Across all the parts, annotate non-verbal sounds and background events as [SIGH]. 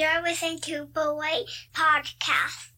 You're listening to Beloit Podcast.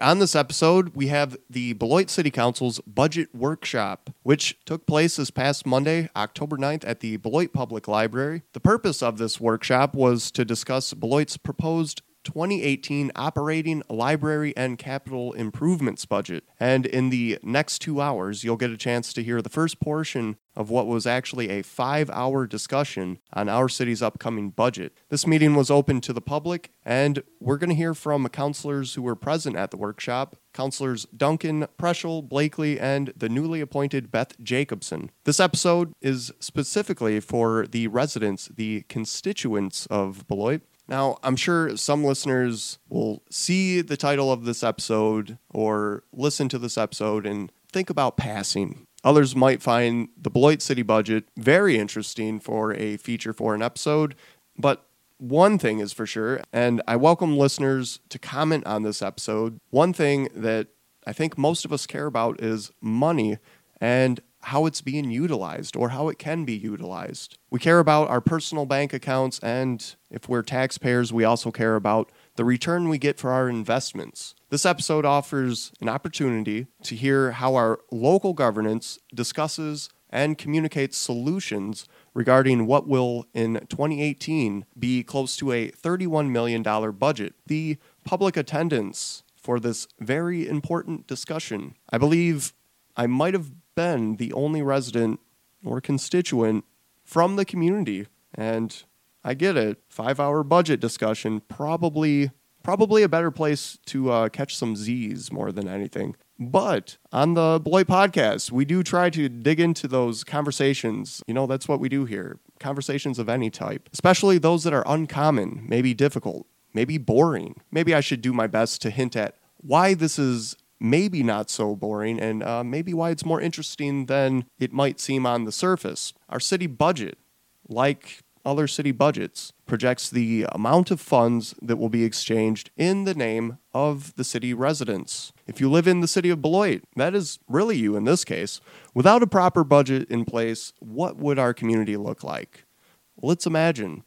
On this episode, we have the Beloit City Council's budget workshop, which took place this past Monday, October 9th, at the Beloit Public Library. The purpose of this workshop was to discuss Beloit's proposed 2018 operating library and capital improvements budget. And in the next two hours, you'll get a chance to hear the first portion of what was actually a five hour discussion on our city's upcoming budget. This meeting was open to the public, and we're going to hear from councilors who were present at the workshop councilors Duncan, Preschel, Blakely, and the newly appointed Beth Jacobson. This episode is specifically for the residents, the constituents of Beloit. Now, I'm sure some listeners will see the title of this episode or listen to this episode and think about passing. Others might find the Beloit City budget very interesting for a feature for an episode, but one thing is for sure, and I welcome listeners to comment on this episode. One thing that I think most of us care about is money and how it's being utilized or how it can be utilized. We care about our personal bank accounts, and if we're taxpayers, we also care about the return we get for our investments. This episode offers an opportunity to hear how our local governance discusses and communicates solutions regarding what will in 2018 be close to a $31 million budget. The public attendance for this very important discussion. I believe I might have been the only resident or constituent from the community. And I get it. Five hour budget discussion, probably probably a better place to uh, catch some Z's more than anything. But on the Beloit podcast, we do try to dig into those conversations. You know, that's what we do here conversations of any type, especially those that are uncommon, maybe difficult, maybe boring. Maybe I should do my best to hint at why this is maybe not so boring and uh, maybe why it's more interesting than it might seem on the surface. Our city budget, like other city budgets, projects the amount of funds that will be exchanged in the name of the city residents. If you live in the city of Beloit, that is really you in this case. Without a proper budget in place, what would our community look like? Let's imagine.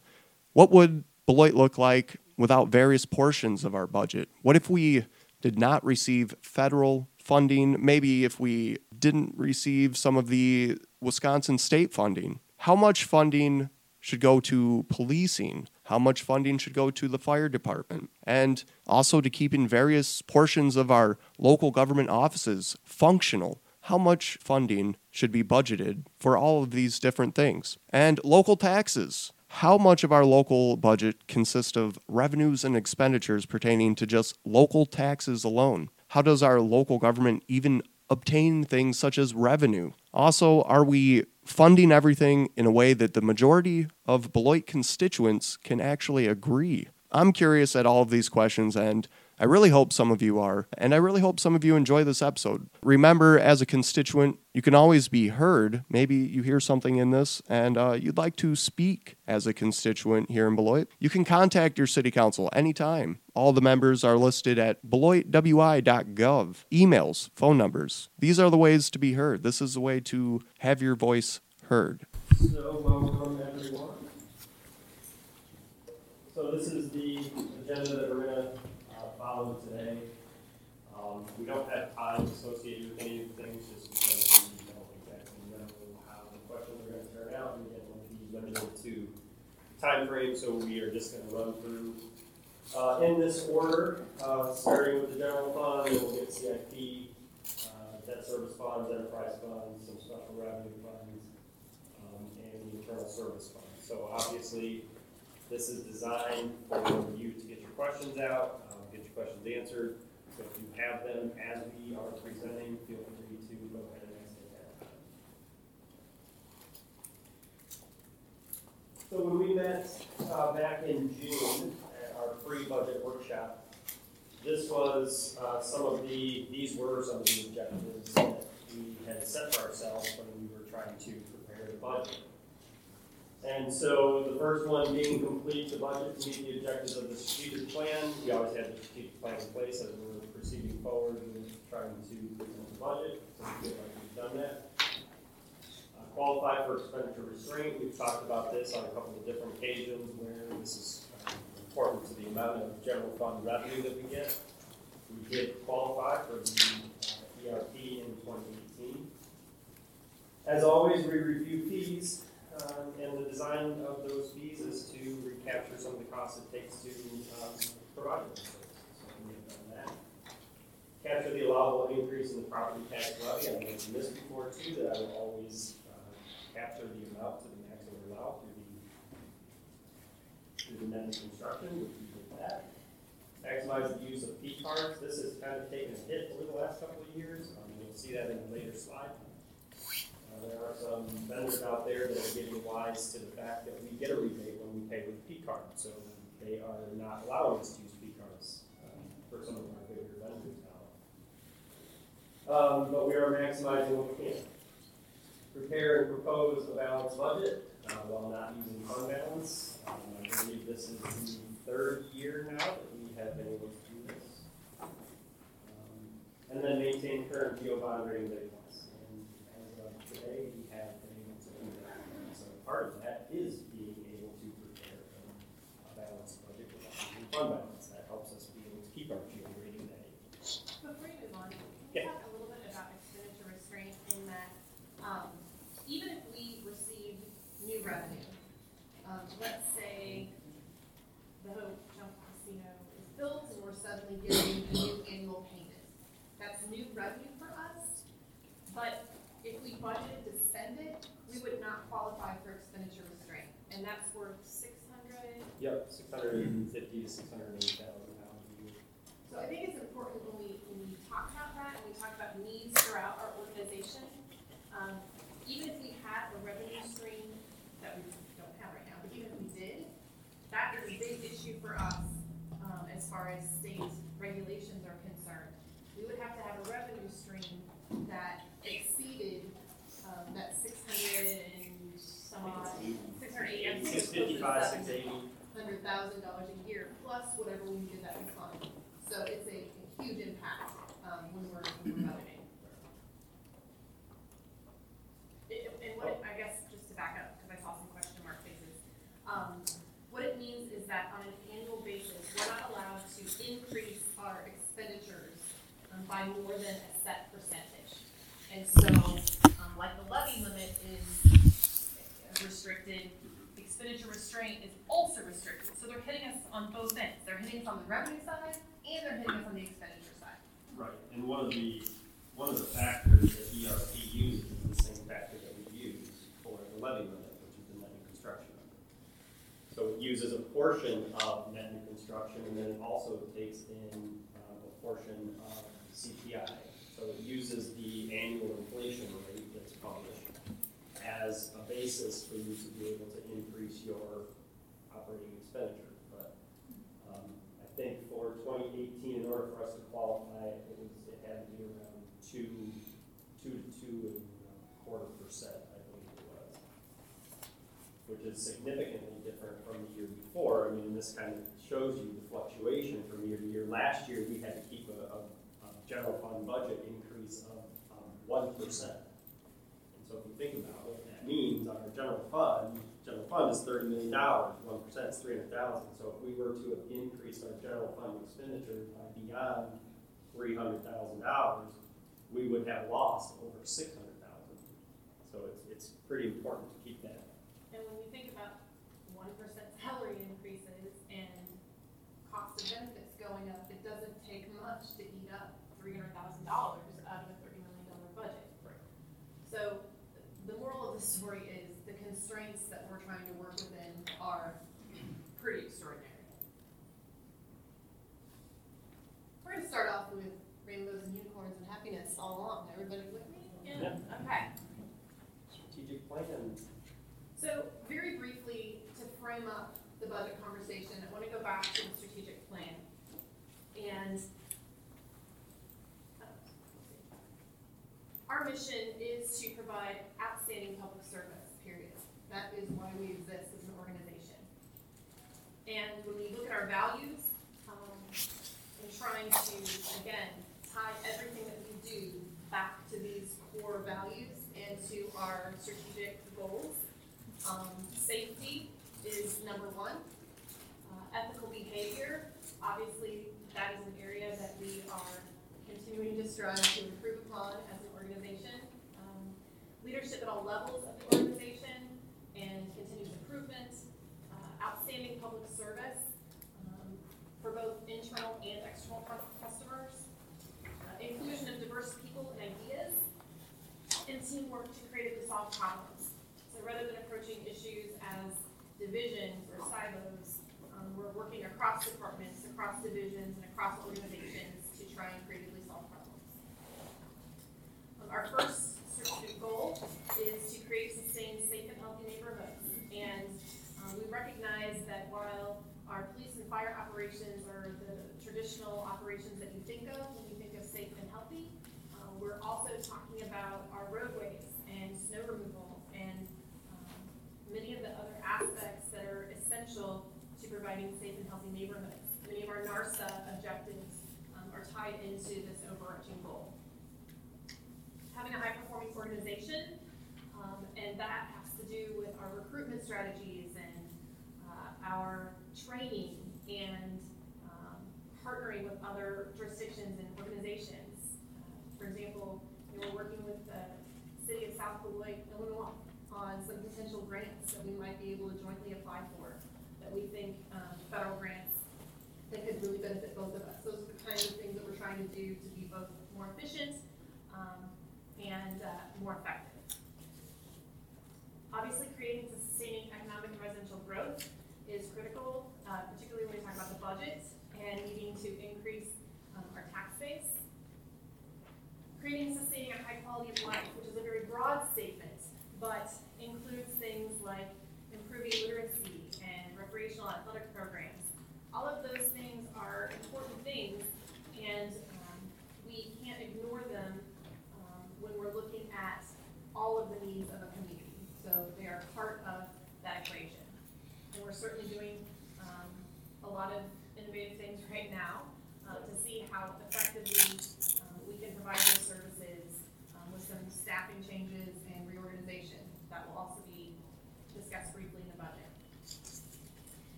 What would Beloit look like without various portions of our budget? What if we did not receive federal funding, maybe if we didn't receive some of the Wisconsin state funding. How much funding should go to policing? How much funding should go to the fire department? And also to keeping various portions of our local government offices functional. How much funding should be budgeted for all of these different things? And local taxes how much of our local budget consists of revenues and expenditures pertaining to just local taxes alone? How does our local government even obtain things such as revenue? Also, are we funding everything in a way that the majority of Beloit constituents can actually agree? I'm curious at all of these questions and I really hope some of you are, and I really hope some of you enjoy this episode. Remember, as a constituent, you can always be heard. Maybe you hear something in this and uh, you'd like to speak as a constituent here in Beloit. You can contact your city council anytime. All the members are listed at beloitwi.gov. Emails, phone numbers. These are the ways to be heard. This is the way to have your voice heard. So, welcome everyone. So, this is the agenda that we're going to follow today. Um, we don't have time associated with any of the things just because we don't exactly know how the questions are going to turn out. And again, we'll be limited to time frame, so we are just going to run through uh, in this order, uh, starting with the general fund, then we'll get CIP, uh, debt service funds, enterprise funds, some special revenue funds, um, and the internal service fund. So obviously, this is designed for you to get your questions out, questions answered. So if you have them as we are presenting, feel free to go ahead and ask them. So when we met uh, back in June at our pre-budget workshop, this was uh, some of the, these were some of the objectives that we had set for ourselves when we were trying to prepare the budget. And so the first one being complete the budget to meet the objectives of the strategic plan. We always had the strategic plan in place as we're proceeding forward and trying to present the budget. So we feel like we've done that. Uh, qualify for expenditure restraint. We've talked about this on a couple of different occasions where this is uh, important to the amount of general fund revenue that we get. We did qualify for the uh, ERP in twenty eighteen. As always, we review fees, um, and the design of those fees is to recapture some of the costs it takes to, um, provide those services. So we have done that. Capture the allowable increase in the property tax levy, I mentioned this before too, that I will always, uh, capture the amount to the maximum allowed through the, through the net construction, which we did that. Maximize the use of P cards, this has kind of taken a hit over the last couple of years, um, you'll see that in a later slide. There are some vendors out there that are getting wise to the fact that we get a rebate when we pay with P card, so they are not allowing us to use P cards, um, for some of our bigger vendors now. Um, but we are maximizing what we can. Prepare and propose a balanced budget, uh, while not using fund balance. Um, I believe this is the third year now that we have been able to do this. Um, And then maintain current GO bond rating that it wants. And as of today, we have been able to do that. So part of that is being able to prepare a balanced budget without fund balance. 550 to 680. Thousand dollars a year, plus whatever we did that we fund. So it's a a huge impact, um, when we're, when we're budgeting. It- And what, it- I guess, just to back up, because I saw some question mark faces, um, what it means is that on an annual basis, we're not allowed to increase our expenditures um, by more than a set percentage. And so, um, like the levy limit is restricted, expenditure restraint is also restricted. So they're hitting us on both ends. They're hitting us on the revenue side and they're hitting us on the expenditure side. Right, and one of the, one of the factors that ERP uses is the same factor that we use for the levy limit, which is the net new construction number. So it uses a portion of net new construction, and then it also takes in um, a portion of CPI. So it uses the annual inflation rate that's published as a basis for you to be able to increase your operating expenditure. But um, I think for twenty eighteen, in order for us to qualify, it was, it had to be around two, two to two and a quarter percent, I believe it was. Which is significantly different from the year before. I mean, this kind of shows you the fluctuation from year to year. Last year, we had to keep a, a, a general fund budget increase of, um, one percent. So if you think about what that means on our general fund, general fund is thirty million dollars, one percent is three hundred thousand. So if we were to have increased our general fund expenditure by beyond three hundred thousand dollars, we would have lost over six hundred thousand. So it's, it's pretty important to keep that. And when you think about one percent salary increases and cost of benefits going up, it doesn't take much to eat up three hundred thousand dollars our values um, and trying to, again, tie everything that we do back to these core values and to our strategic goals. Um, safety is number one. Uh, ethical behavior, obviously, that is an area that we are continuing to strive to improve upon as an organization. Um, leadership at all levels of the organization and continuous improvement, uh, outstanding public service, for both internal and external customers, uh, inclusion of diverse people and ideas, and teamwork to creatively solve problems. So rather than approaching issues as divisions or silos, um, we're working across departments, across divisions, and across organizations to try and create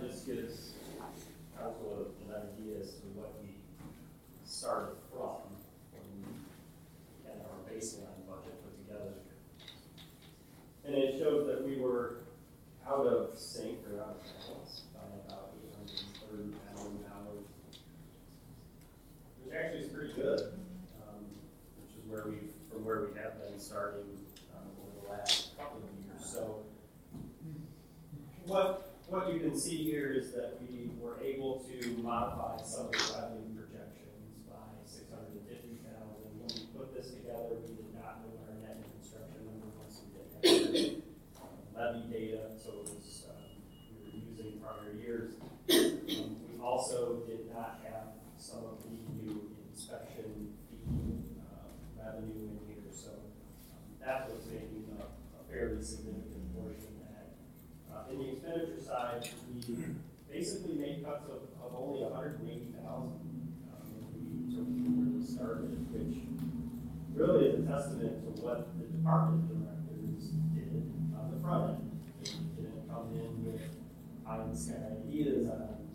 just get us So. The directors did on the front end. They didn't come in with high the sky ideas on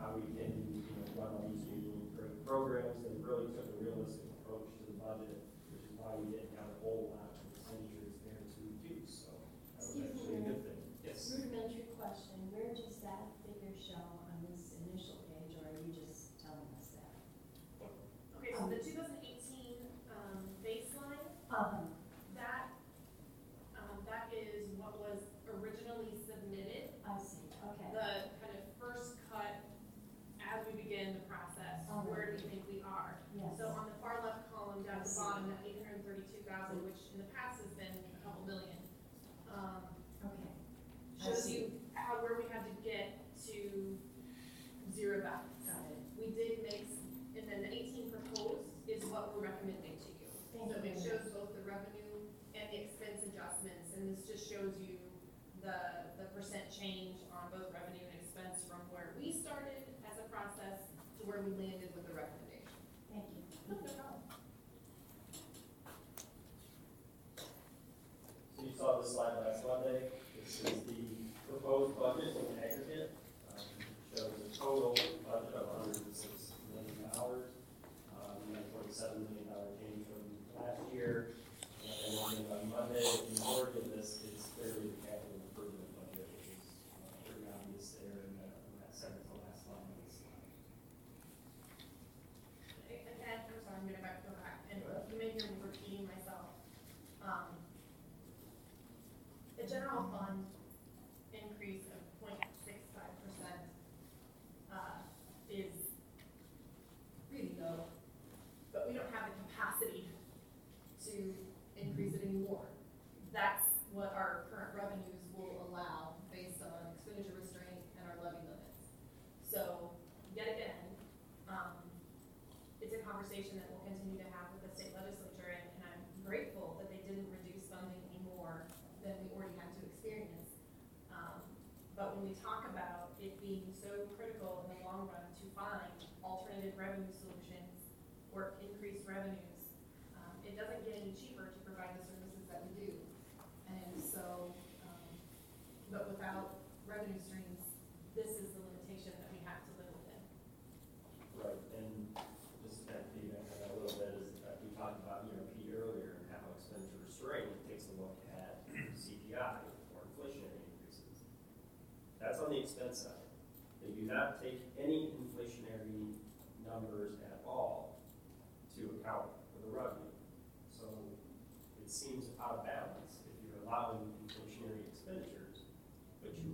how we can you know, run these new great programs. They really took a realistic approach to the budget, which is why we didn't have a whole lot of expenditures there to reduce. So that was actually a good thing. Yes. Rudimentary question. Where does that figure show on this initial page, or are you just telling us that? Okay, so the 2018 um, baseline, uh-huh. shows you the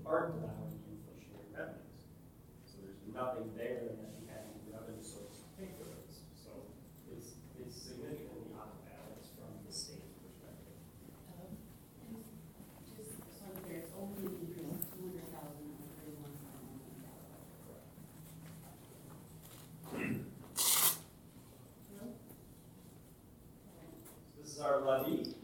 aren't allowing you inflationary revenues. So there's nothing there that you have any revenue source to pay for those. So it's, it's significantly out of balance from the state perspective. Um, just so there's only two hundred thousand This is our levy.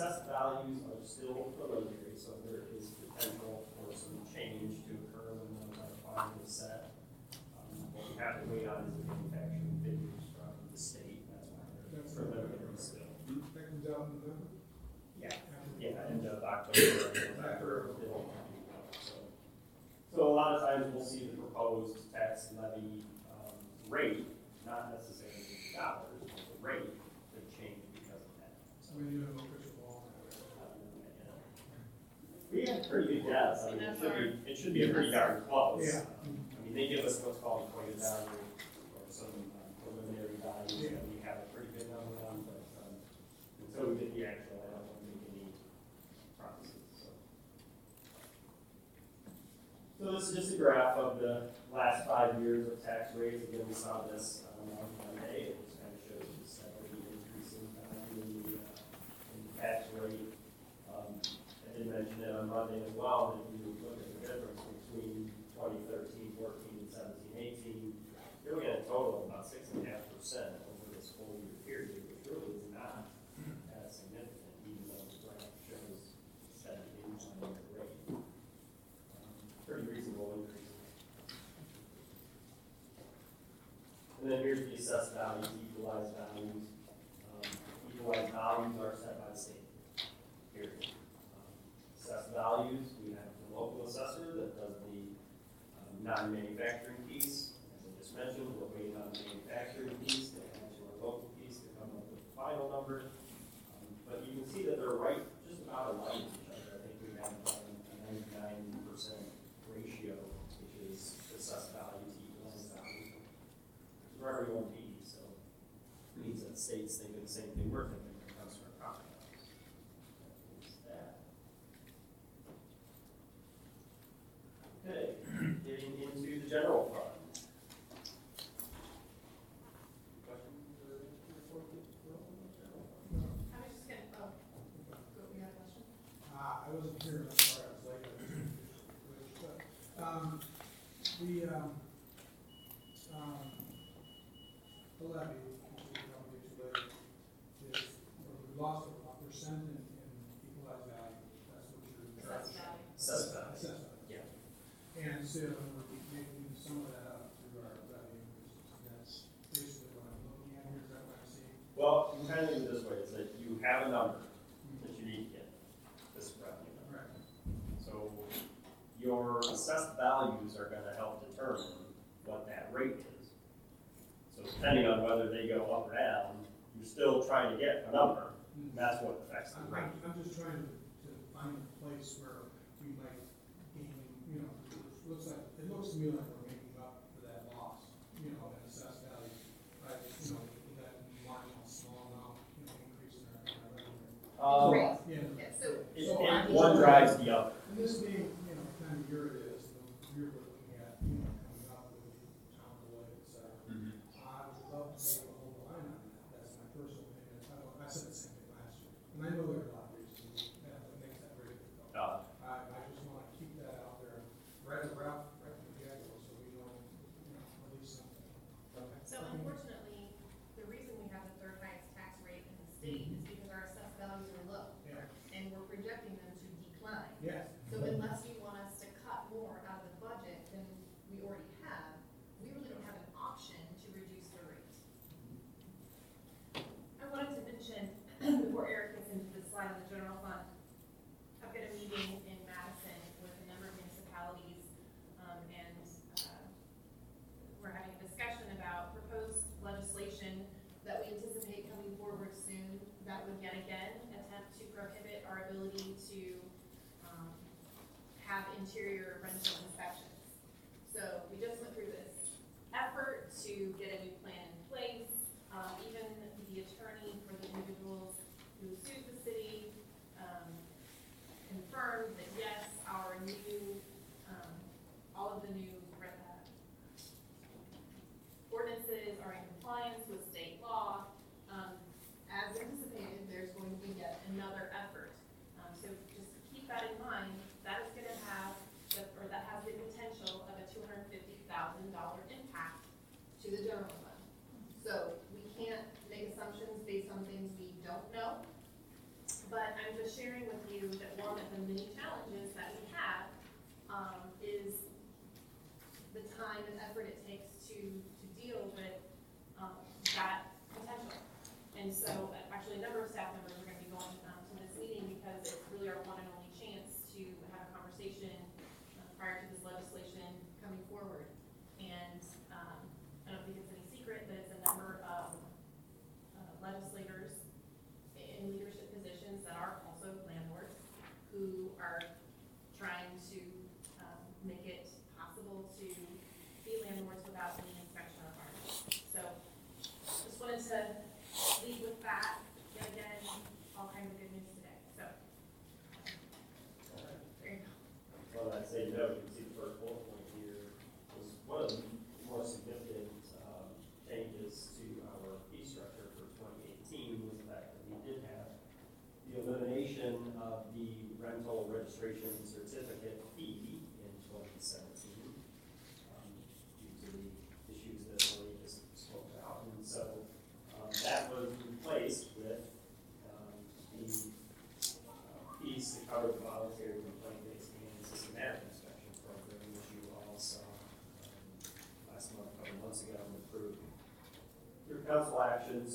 assessed values are still preliminary, so there is potential for some change to occur when those are finally set. Um, What we have to wait on is the manufacturing figures from the state, that's why they're preliminary still. That in November? Yeah, yeah, end of October, so. So a lot of times we'll see the proposed tax levy, um, rate Yes, I mean, it should be, it should be pretty darn close. Yeah. I mean, they give us what's called equated value or some uh, preliminary values, and we have a pretty good number on, but, um, until we get the actual, I don't want to make any promises, so. So this is just a graph of the last five years of tax rates, again, we saw this, um, well same thing working. miracle. interior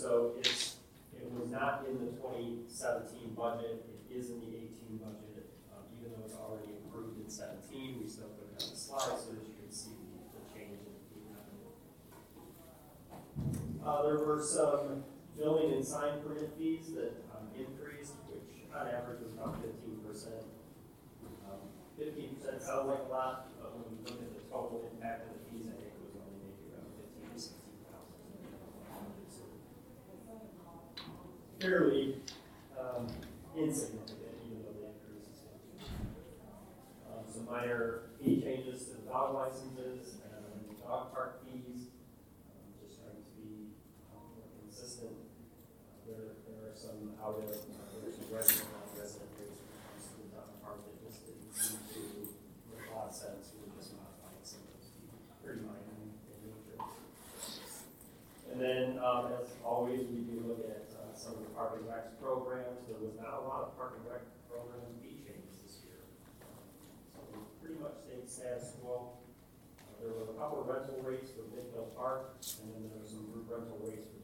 so it's, it was not in the 2017 budget. It is in the 18 budget. Um, even though it's already approved in 17, we still put it on the slide so that you can see the, the change in the revenue. Uh, there were some billing and sign permit fees that um, increased, which on average was about 15%. 15% sounds like a lot, but when you look at the total impact fairly um, insignificant, even though the increase is Um, some minor fee changes to the dog licenses and dog park fees, um, just trying to be um, more consistent. Uh, there, there are some out of, uh, there's some resident, non-resident rates when it comes to the dog park that just didn't seem to make a lot of sense. We just modifying some of those pretty minor in nature. And then, um, as always, park, and then there was some group rental waste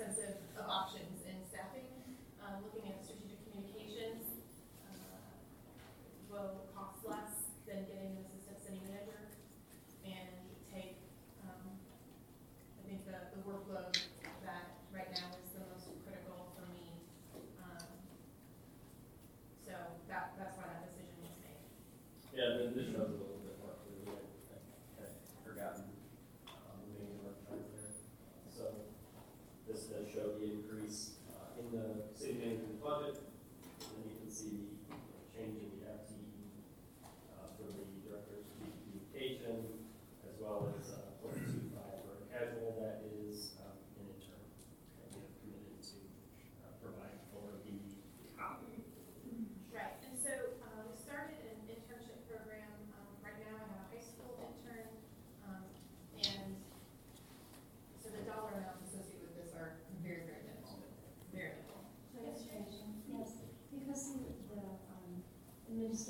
expensive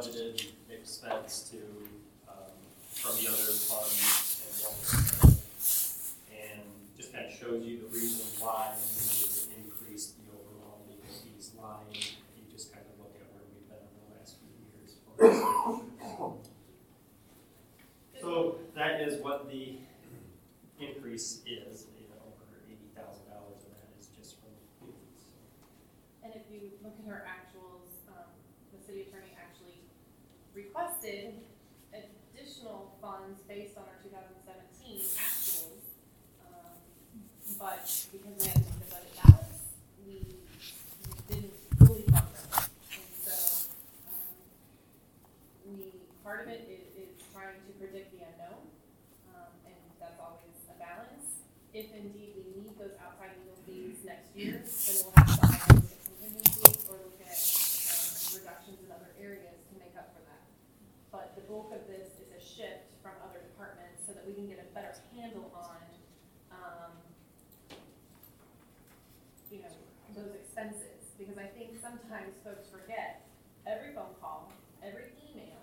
budgeted expense to, um, from the other funds and what. And just kind of shows you the reason why we needed to increase the overall legal fees line. If you just kind of look at where we've been in the last few years. for. So that is what the increase is. Based on our two thousand seventeen actuals. Um, But because we had to make budget balance, we didn't fully cover it. And so, um, we, part of it is, is trying to predict the unknown, um, and that's always a balance. If indeed we need those outside legal fees next year, then we'll have to either look at contingencies or look at, um, reductions in other areas to make up for that. But the bulk of this is a shift from other departments so that we can get a better handle on, um, you know, those expenses. Because I think sometimes folks forget, every phone call, every email,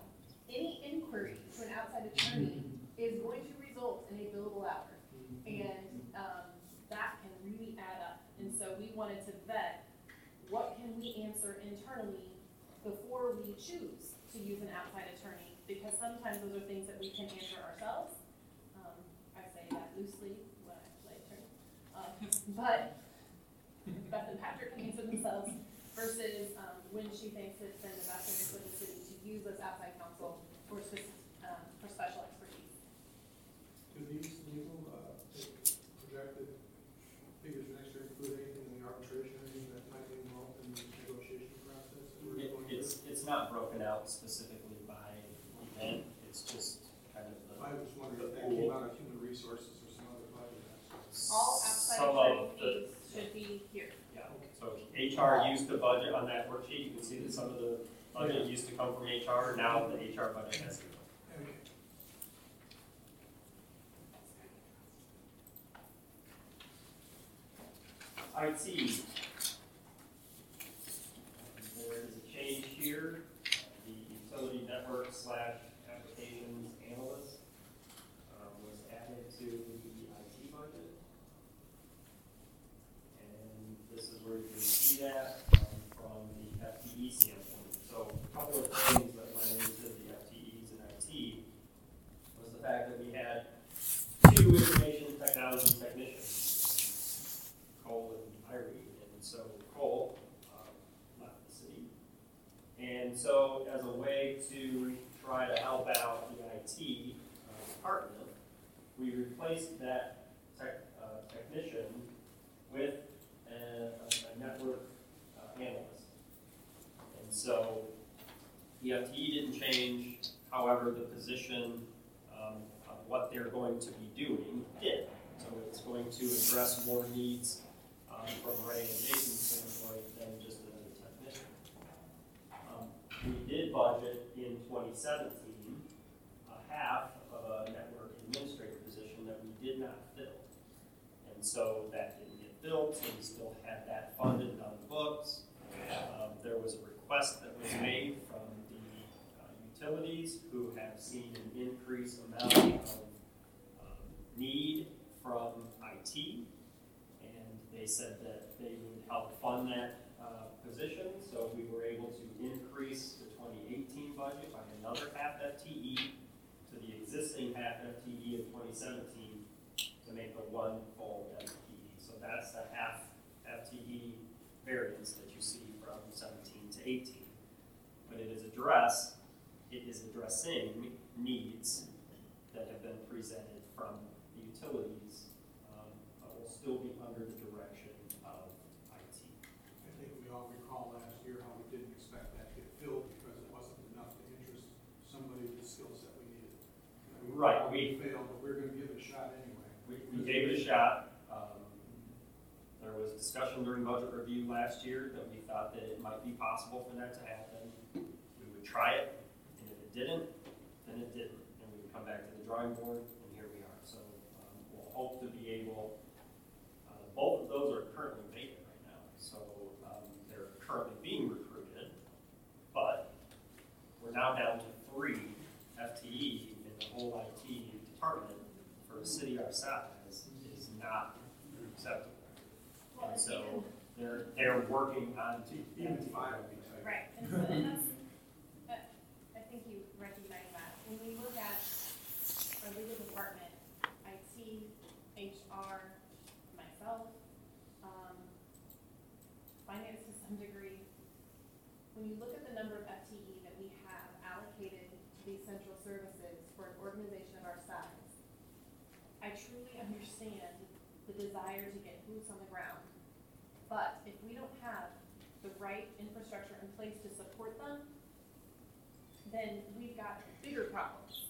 any inquiry to an outside attorney is going to result in a billable hour. And, um, that can really add up. And so we wanted to vet, what can we internally before we choose to use an outside attorney? Because sometimes those are things that we can answer ourselves. Um, I say that loosely when I play attorney. Um, [LAUGHS] but Beth and Patrick can answer themselves versus, um, when she thinks it's in the best interest of the city to use this outside counsel for specific, um, for special expertise. Do these legal, uh, projected figures next year include anything in the arbitration, or anything that might be involved in the negotiation process that we're It, going through? it's, it's not broken out specifically by event, it's just kind of the. I was wondering if that the came pool. out of human resources or some other budget aspect. All outside Some attorney of the- fees should be here. Yeah, so HR used the budget on that worksheet, you can see that some of the budget used to come from HR, now the HR budget has to go. IT. There is a change here, the utility network slash applications analyst um, was added to the IT budget. And this is where you can see that um, from the FTE standpoint. So a couple of things that went into the FTEs and IT was the fact that we had two information technology technicians, Cole and Irene. And so Cole um, left the city. And so as a way to try to help out the IT uh, department, we replaced that tech, uh, technician with a, a network uh, analyst. And so the FTE didn't change, however, the position um, of what they're going to be doing did. So it's going to address more needs um, from Ray and Jason's standpoint than just another technician. Um, we did budget in 2017 a half of a network administrator position that we did not fill. And so that didn't get filled, so we still had that funded on the books. Um, there was a request that was made from the uh, utilities who have seen an increased amount of um, need from IT. And they said that they would help fund that uh, position, so we were able to increase the 2018 budget by another half FTE to the existing half FTE of 2017 to make a one full FTE. So that's the half FTE variance that you see from 17 to 18. But it is address, it is addressing needs that have been presented from the utilities, um, but will still be under the direction of IT. I think we all recall last year how we didn't expect that to get filled because it wasn't enough to interest somebody with the skills that we needed. And we Right, thought we- Failed, but we're gonna give it a shot anyway. We, we gave it a shot. Um, There was discussion during budget review last year that we thought that it might be possible for that to happen. We would try it, and if it didn't, then it didn't. And we would come back to the drawing board, and here we are. So um, we'll hope to be able, uh, both of those are currently vacant right now. So um, they're currently being recruited, but we're now down to three FTE in the whole IT department for a city our size not acceptable. And so they're, they're working on to. Even five would be tight. Right, and that's, that, I think you recognize that, when we look at our legal department, IT, H, when you look at the number of FTE that we have allocated to these central services for an organization of our size, I truly understand the desire to get boots on the ground. But if we don't have the right infrastructure in place to support them, then we've got bigger problems.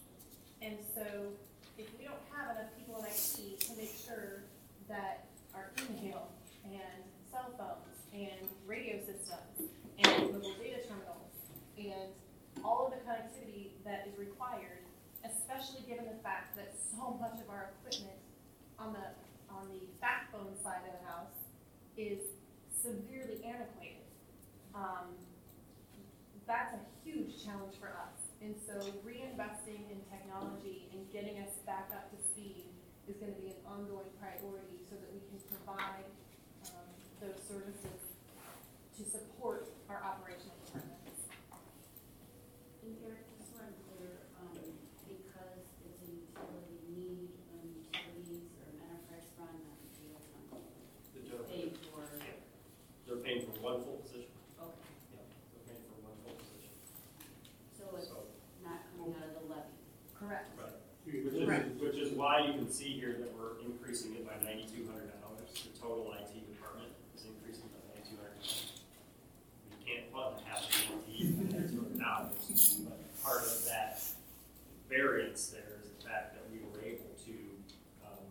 And so if we don't have enough people in IT to make sure that our email and cell phones and radio systems and mobile data terminals and all of the connectivity that is required, especially given the fact that so much of our equipment on the, on the backbone side of the house is severely antiquated. Um, that's a huge challenge for us. And so reinvesting in technology and getting us back up to speed is gonna be an ongoing priority so that we can provide, um, those services to support our operational departments. And Eric, just so I'm clear, um, because it's a utility need, um, utilities or an enterprise fund, not a jail fund, The general- pay for, They're paying for one full position. okay, Yeah, they're paying for one full position. so it's So, not coming out of the levy. Correct. right. Which is, why you can see here that we're increasing it by ninety-two hundred dollars. The total IT department is increasing by ninety-two hundred dollars. You can't fund half the IT dollars, but part of that variance there is the fact that we were able to, um,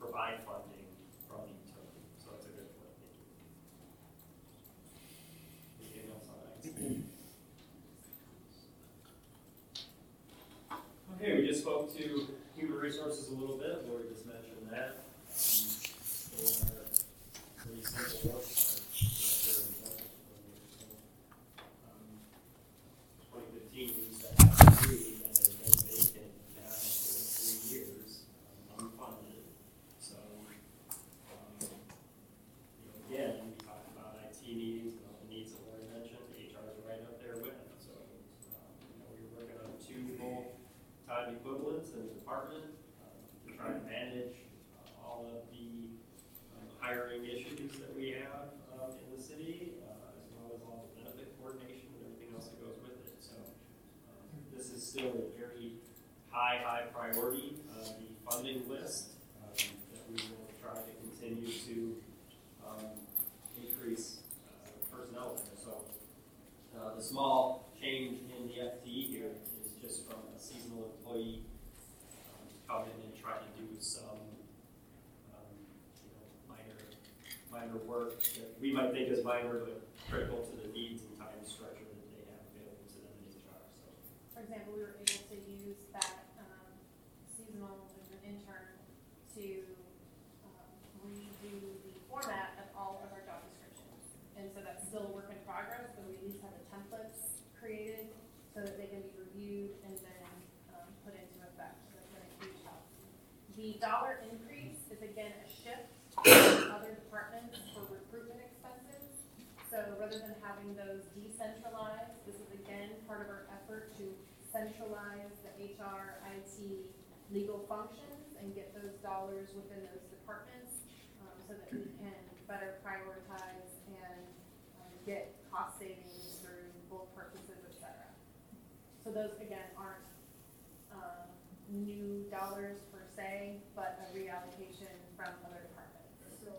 provide funding from the utility, so it's a good point. Anything else on? Okay, we just spoke to human resources a little bit, Lori just mentioned that. Are pretty simple work. Twenty fifteen, we used to have three that have been vacant now for three years, um, unfunded. So, um, you know, again, we talked about IT needs, and all the needs that Lori mentioned, HR is right up there with it. So, um, you know, we were working on two full time equivalents in the department, um, to try to manage uh, all of the um, hiring issues that we have, um, in the city, uh, as well as all the benefit coordination and everything else that goes with it, so. um, This is still a very high, high priority, uh, the funding list, um, that we will try to continue to, um, increase, uh, personnel there, so. Uh, the small change in the FTE here is just from a seasonal employee, um, come in and try to do some, um, you know, minor, minor work that we might think is minor, but critical to the needs and time structure that they have available to them in HR, so. For example, we were able to use that, um, seasonal intern to, um, redo the format of all of our job descriptions. And so that's still a work in progress, but we at least have the templates created so that they can be reviewed and then, um, put into effect. So that's been a huge help. The dollar increase is again a shift to other departments for recruitment. So rather than having those decentralized, this is again part of our effort to centralize the HR, IT, legal functions and get those dollars within those departments, um, so that we can better prioritize and, um, get cost savings through bulk purchases, et cetera. So those again aren't, um, new dollars per se, but a reallocation from other departments. So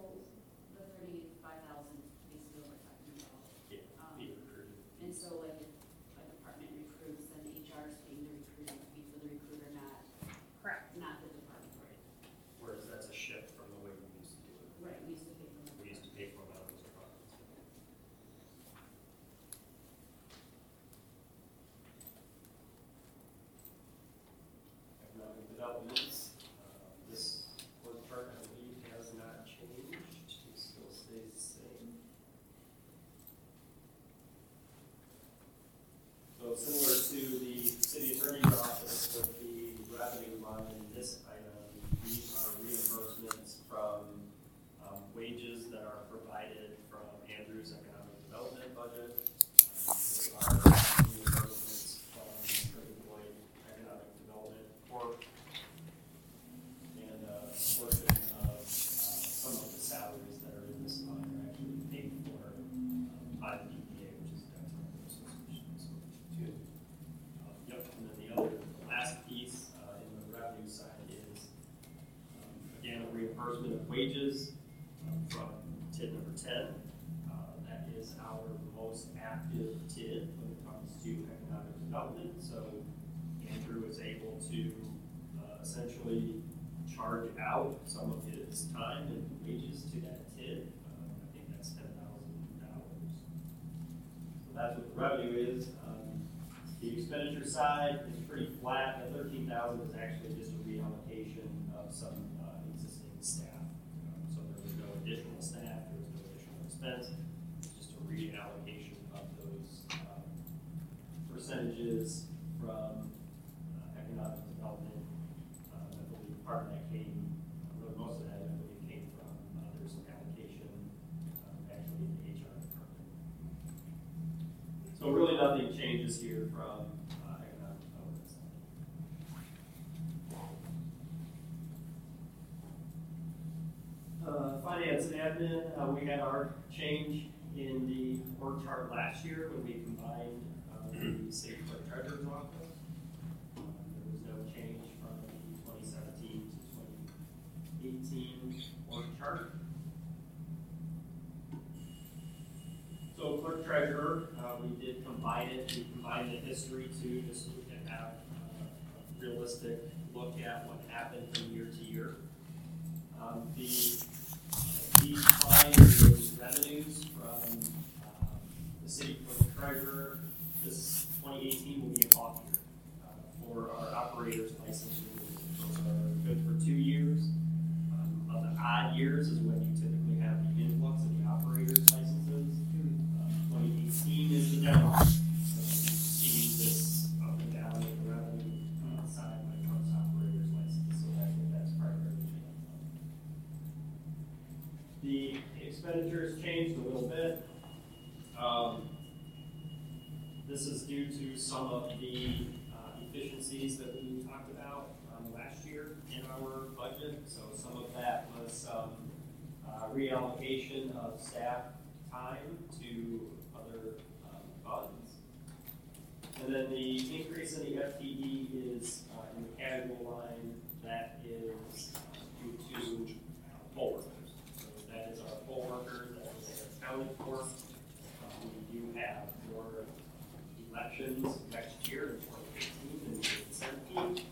the thirty-five thousand, basically what we're talking about. Yeah, Um, be recruited. And so like if a department recruits, then HR is paying the recruiting fee for the recruiter, not, Correct. not the department. Right. Whereas that's a shift from the way we used to do it. Right, we used to pay for the. We used to pay for them out of those departments. Economic developments, uh, this work chart, I believe, has not changed, it still stays the same. So similar to the city attorney's office with the revenue line in this item, these are reimbursements from um, wages that are provided from Andrew's economic development budget. There are reimbursements from Trinity Boyd Economic Development Corp. And uh, a portion of uh, some of the salaries that are in this line are actually paid for um, by the DPA, which is Dexter. wages um, from TID number ten. Uh, That is our most active TID when it comes to development. So Andrew is able to uh, essentially charge out some of his time and wages to that TID. Um, I think that's ten thousand dollars. So that's what the revenue is. Um, The expenditure side is pretty flat. The thirteen thousand is actually just a reallocation of some uh, existing staff. Um, So there was no additional staff, there was no additional expense. It's just a reallocation percentages from uh, economic development. Um, I believe part of that came, really most of that, I believe, came from, uh, there's some allocation, um, actually in the HR department. So really nothing changes here from uh. Uh, Finance and admin, uh, we had our change in the org chart last year when we combined uh, clerk treasurer's office. Um, There was no change from the twenty seventeen to twenty eighteen org chart. So clerk treasurer, uh, we did combine it, we combined the history too, just so we can have uh, a realistic look at what happened from year to year. Um, the, decline those revenues from, um, the city clerk treasurer. This twenty eighteen will be an off year, uh, for our operators renewals. Those are good for two years. Um, of the odd years is when you typically allocation of staff time to other um, funds. And then the increase in the FTE is uh, in the casual line that is uh, due to uh, poll workers. So that is our poll workers that is accounted for. Um, we do have more elections next year in 2015 and 2017.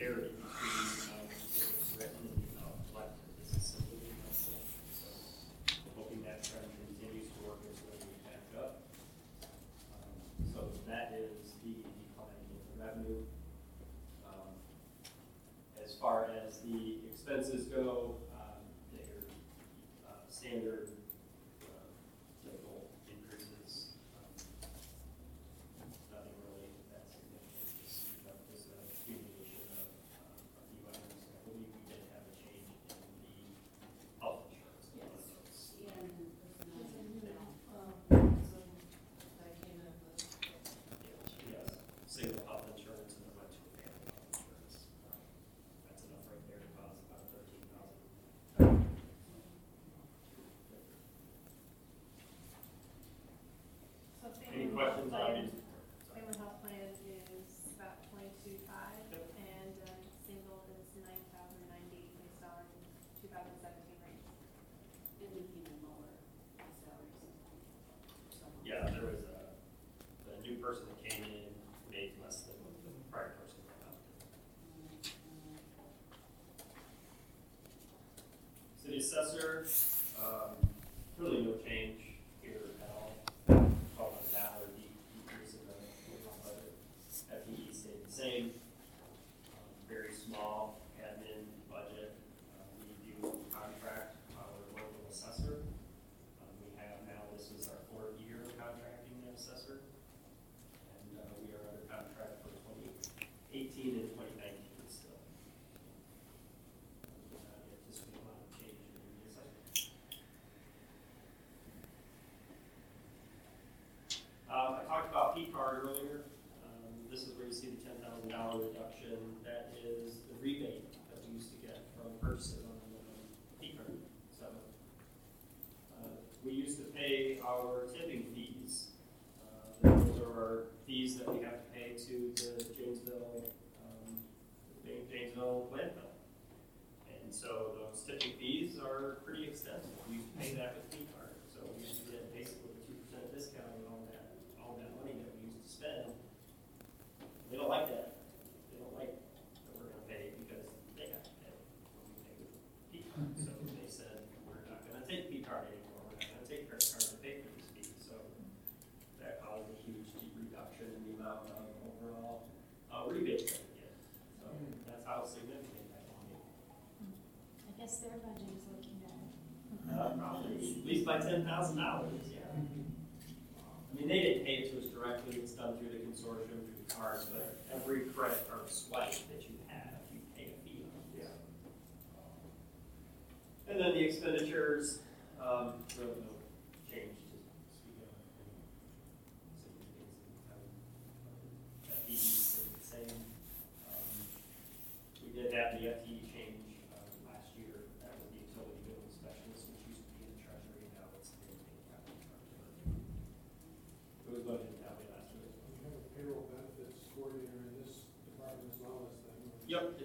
area. successor ten thousand dollars.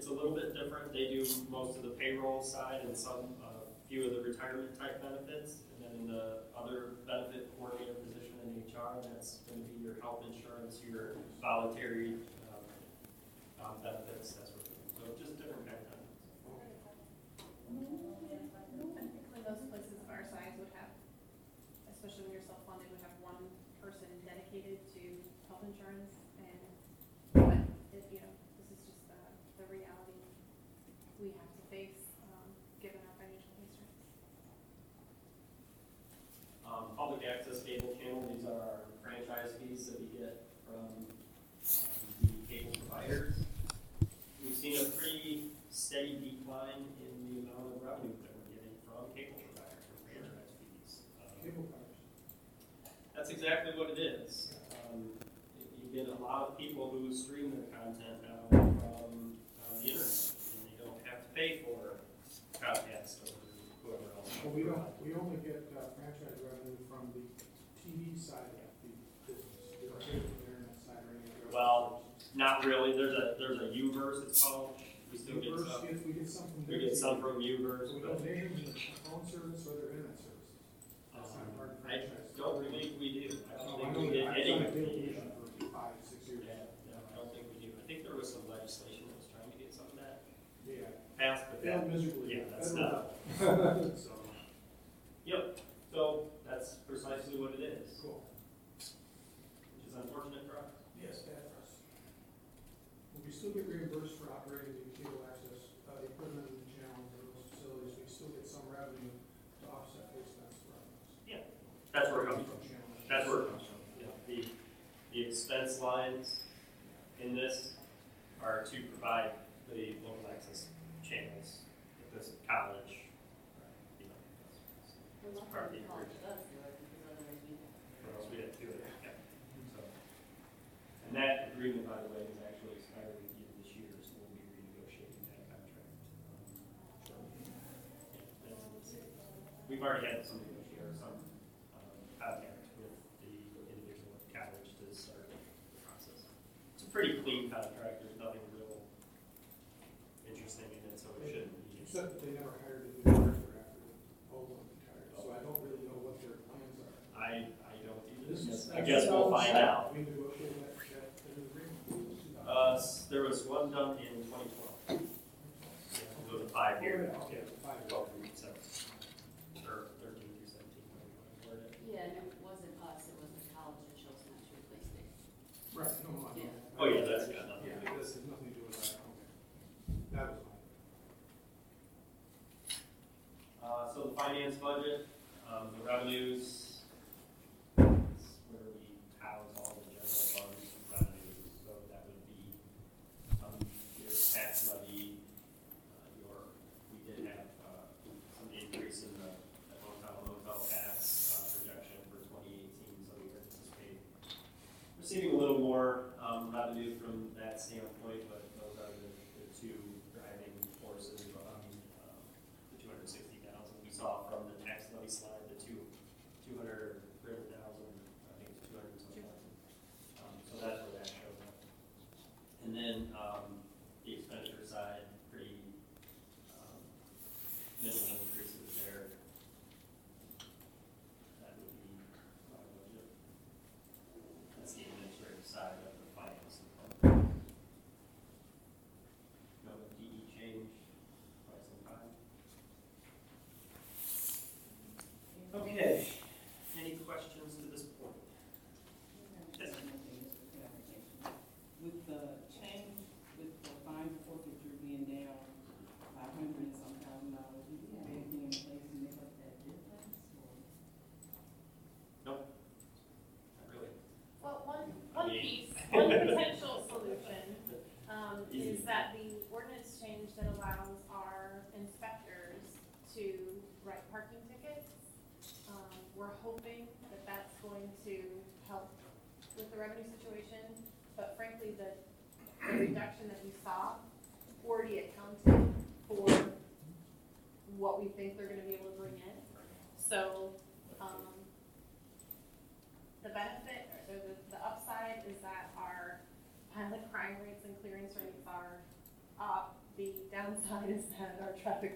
it's a little bit different. They do most of the payroll side and some uh, few of the retirement type benefits, and then in the other benefit coordinator position in HR, that's going to be your health insurance, your voluntary um, um, benefits, that sort of thing. So just different kind of benefits. I think like those places of our size would have, especially when you're self stream their content now from uh, the internet, and they don't have to pay for Comcast or whoever else. Well, we don't, we only get uh, franchise revenue from the TV side of the business. We don't get the internet side or. Well, not really. There's a there's a U-verse it's called. We still get some. we get We get some from U-verse, We but don't pay them phone service or their internet service. That's not um, part of franchise. don't believe we do. I don't oh, think we get. but that, miserably. yeah, that's not. [LAUGHS] So, yep, so that's precisely what it is, Cool. which is unfortunate for us. Yes, bad for us. Will we still get reimbursed for operating the cable access, uh, the equipment and the channel for those facilities? We still get some revenue to offset the expense for us. That's where it comes from. That's where it comes from. Yeah, The, the expense lines in this are to provide the local access channels at this college. You know, part of the else we to do. Yeah. So, and that agreement, by the way, is actually expiring at the end of this year, so we'll be renegotiating that contract. Um, so, yeah, that's- We've already had some guess we'll find out. Uh, there was one done in 2012. It was a five here. Yeah, five, 12 through 17. Or 13 through 17. Yeah, and it wasn't us, it was the college that chose not to replace it. Right, no, I. Yeah. Oh, yeah, that's got nothing. Yeah, nothing to do with that, okay. That was Uh, so the finance budget, um, the revenues more um, revenue from that standpoint. traffic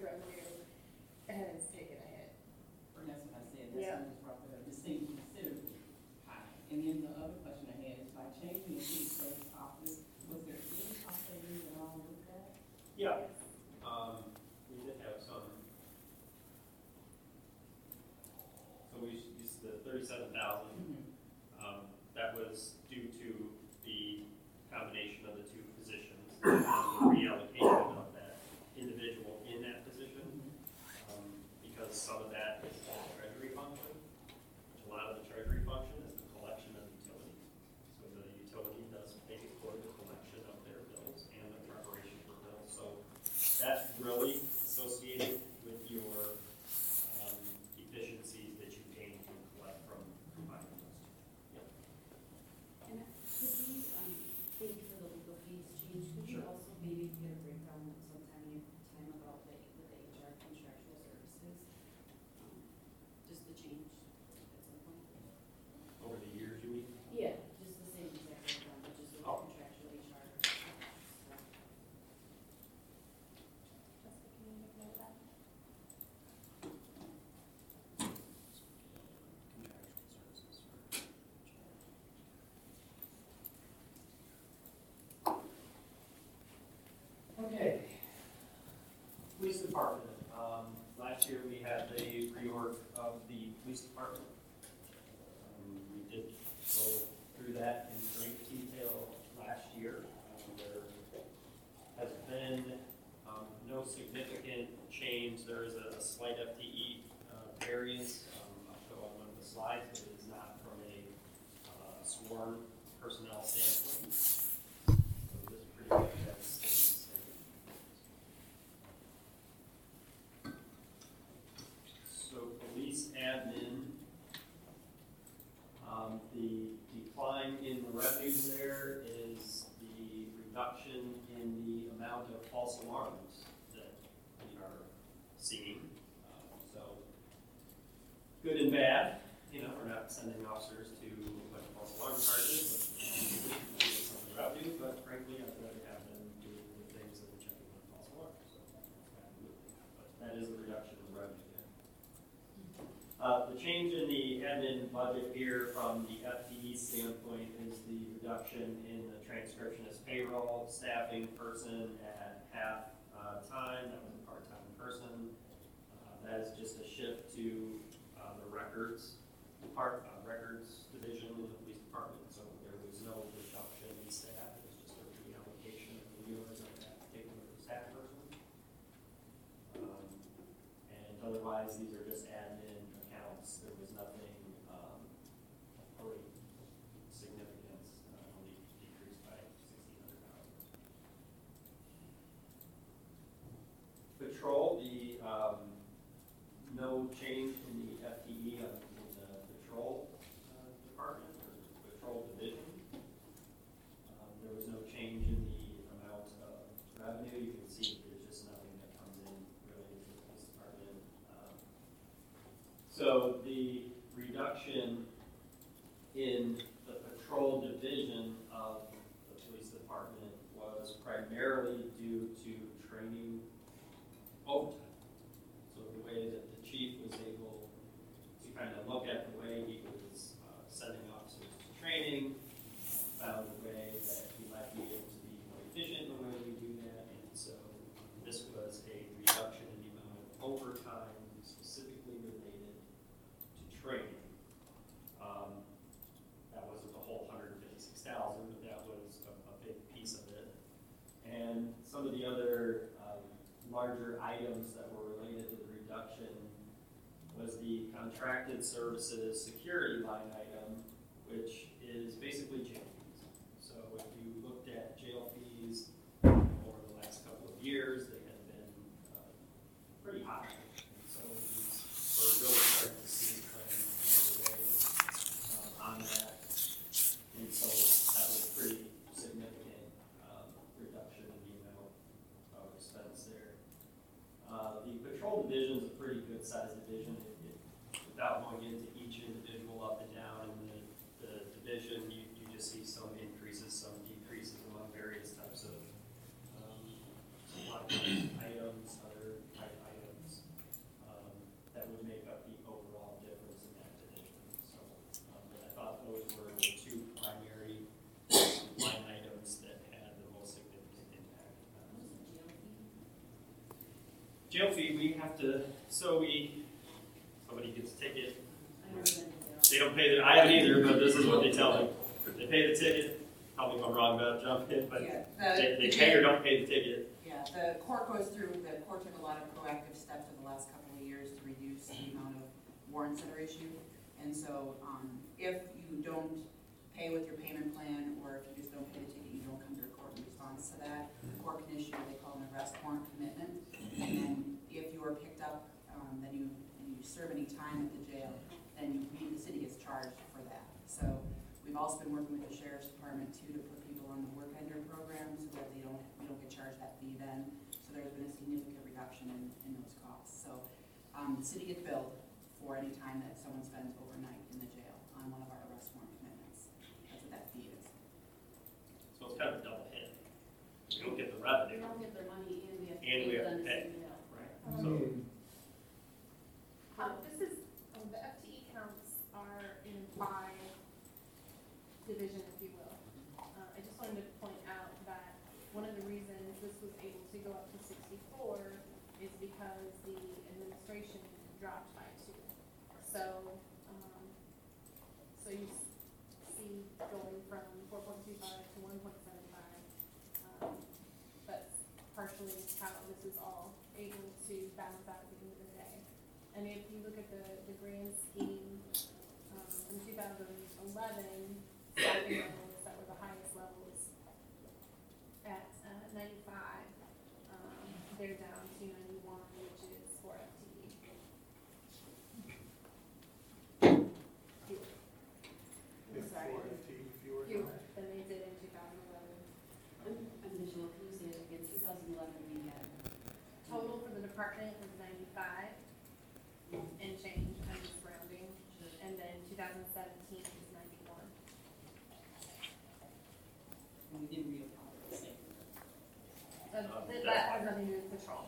department, um, last year we had the reorg of the police department. Um, we did go through that in great detail last year. Um, There has been, um, no significant change, there is a slight FTE, uh, variance, um, I'll show on one of the slides, but it is not from a, uh, sworn personnel standpoint. So this pretty much has stayed the same. Police admin, um, the decline in the revenues there is the reduction in the amount of false alarms that we are seeing. Um, So, good and bad, you know, we're not sending officers to a bunch of false alarm charges, but get some revenue, but frankly, I'd rather have them doing the things that are checking on false alarms, so. But that is a reduction in revenue there. Uh, the change in the admin budget here from the FTE standpoint is the reduction in the transcriptionist payroll staffing person at half, uh, time, that was a part-time person. Uh, that is just a shift to, uh, the records part, uh, records division in the police department, so there was no reduction in staff, it was just a reallocation of the wheelers of that particular staff person. Um, and otherwise, these are just admin accounts, there was nothing, um, of really significance, uh, only decreased by sixteen hundred dollars. The, um, no change in the FTE of, the patrol, uh, department, or patrol division. Um, there was no change in the amount of revenue, you can see there's just nothing that comes in related to the police department. Um, So the reduction in the patrol division of the police department was primarily due to training overtime. So the way that the chief was able to kind of look at the way he was uh, sending officers to training, uh, found a way that he might be able to be more efficient in the way we do that, and so this was a reduction in the amount of overtime specifically related to training. Um, That wasn't the whole hundred and fifty-six thousand, but that was a, a big piece of it. And some of the other, um, larger items that were related to the reduction was the contracted services security line item, which is basically fees. So if you looked at jail fees over the last couple of years, they have been, uh, pretty high. And so these, we're really starting to see a trend in the way, um, on that. And so that was a pretty significant, um, reduction in the amount of expense there. Uh, the patrol division is a pretty good sized division, It- it- without going into each individual up and down in the, the division, you, you just see some increases, some decreases among various types of, um, supply items, other type items, um, that would make up the overall difference in that division, so, um, but I thought those were the two primary line items that had the most significant impact. Jail fee, we have to, so we, somebody gets a ticket, I never been to jail. they don't pay the, I haven't either, but this is what they tell me. They pay the ticket, tell me if I'm wrong, about jump in, [LAUGHS] but Yeah, they, the- they pay or don't pay the ticket. Yeah, the court goes through, the court took a lot of proactive steps in the last couple of years to reduce the amount of warrants that are issued. And so, um, if you don't pay with your payment plan, or if you just don't pay the ticket, you don't come to court in response to that, the court can issue what they call an arrest warrant commitment. And then you are picked up, um, then you, and you serve any time at the jail, then you, the city is charged for that. So, we've also been working with the sheriff's department too, to put people on the work ender program, so that they don't, we don't get charged that fee then. So there's been a significant reduction in, in those costs. So, um, the city gets billed for any time that someone spends overnight in the jail on one of our arrest warrant commitments. That's what that fee is. So it's kind of a double hit. We don't get the They revenue. don't get their money and we have to And we pay have to them to pay. send it out. Right. I So, 11 That um, has nothing to do with patrol.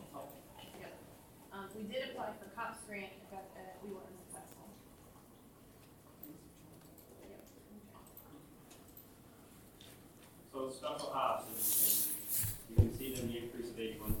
Um, we did apply for cops grant, but uh, we weren't successful. So stuff with hops, and, you can see the increase of eighty-one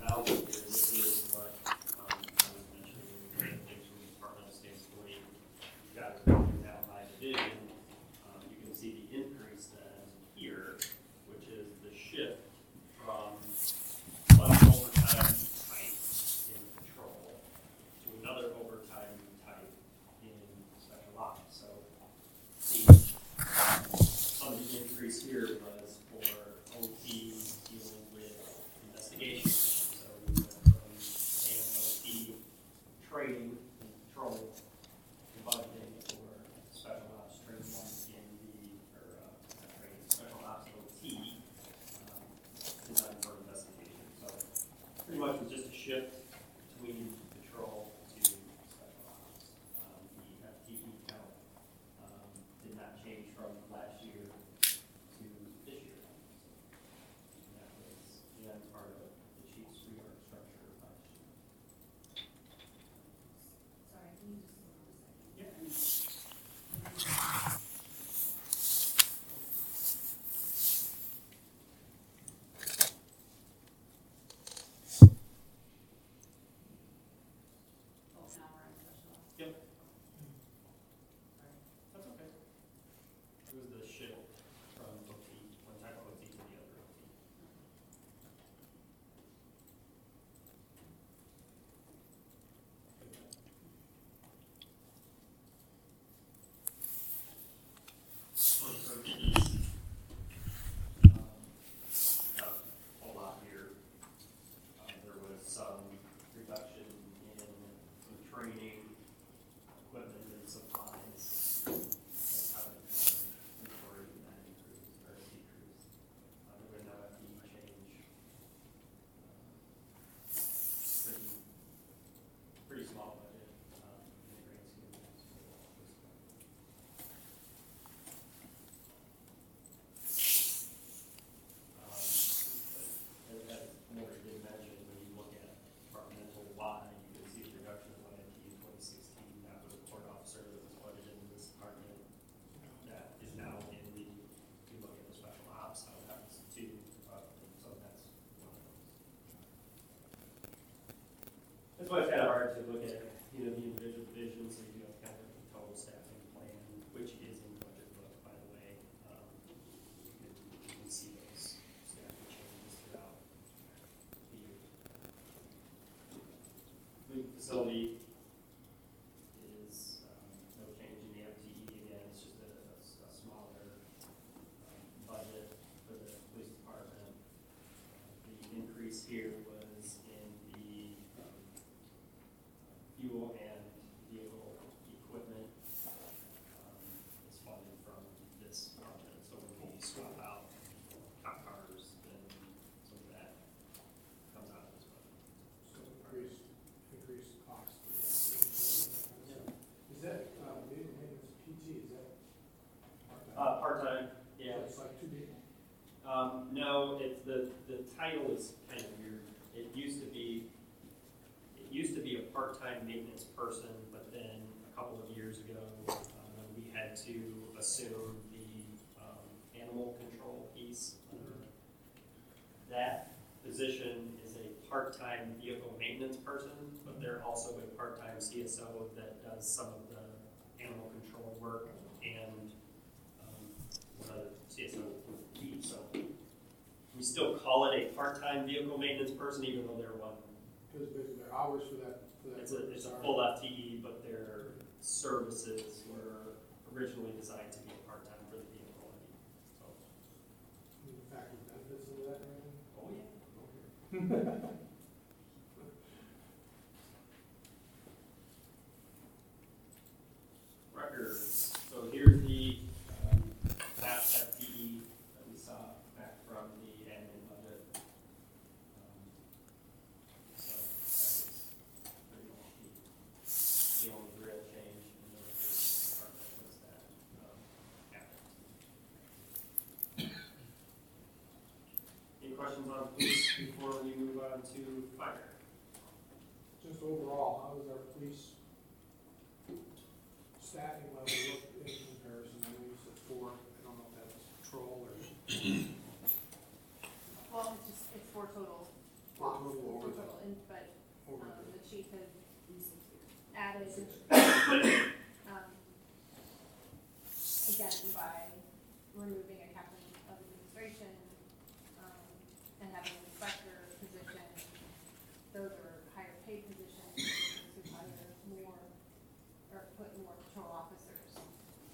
why it's kind of hard to look at, you know, the individual divisions, and you know kind of the total staffing plan, which is in the budget book, by the way. Um, You can see those staffing changes throughout the year. The facility had to assume the um, animal control piece that position is a part-time vehicle maintenance person, but they're also a part-time CSO that does some of the animal control work and um, CSO. So we still call it a part-time vehicle maintenance person, even though they're one. Because their hours for that. For that it's a, it's a full FTE, but their services were originally designed to be a part-time for the vehicle. So, The that benefits into that, right? oh yeah. Records, [LAUGHS] so here's the, um, last FTE that we saw back from the admin budget. Um, So that was pretty much the, the only real change in the records department was that, um, FTE. Any questions on police before we move on to fire? Just overall, how does our police staffing level look in comparison? I know you said four, I don't know if that's patrol or Well, it's just, it's four total. Four total Four over the- total, and, but, over um, the. the chief has added, um, again, by removing a captain of administration, um, and having an inspector position, those are higher paid positions, to hire more, or put more patrol officers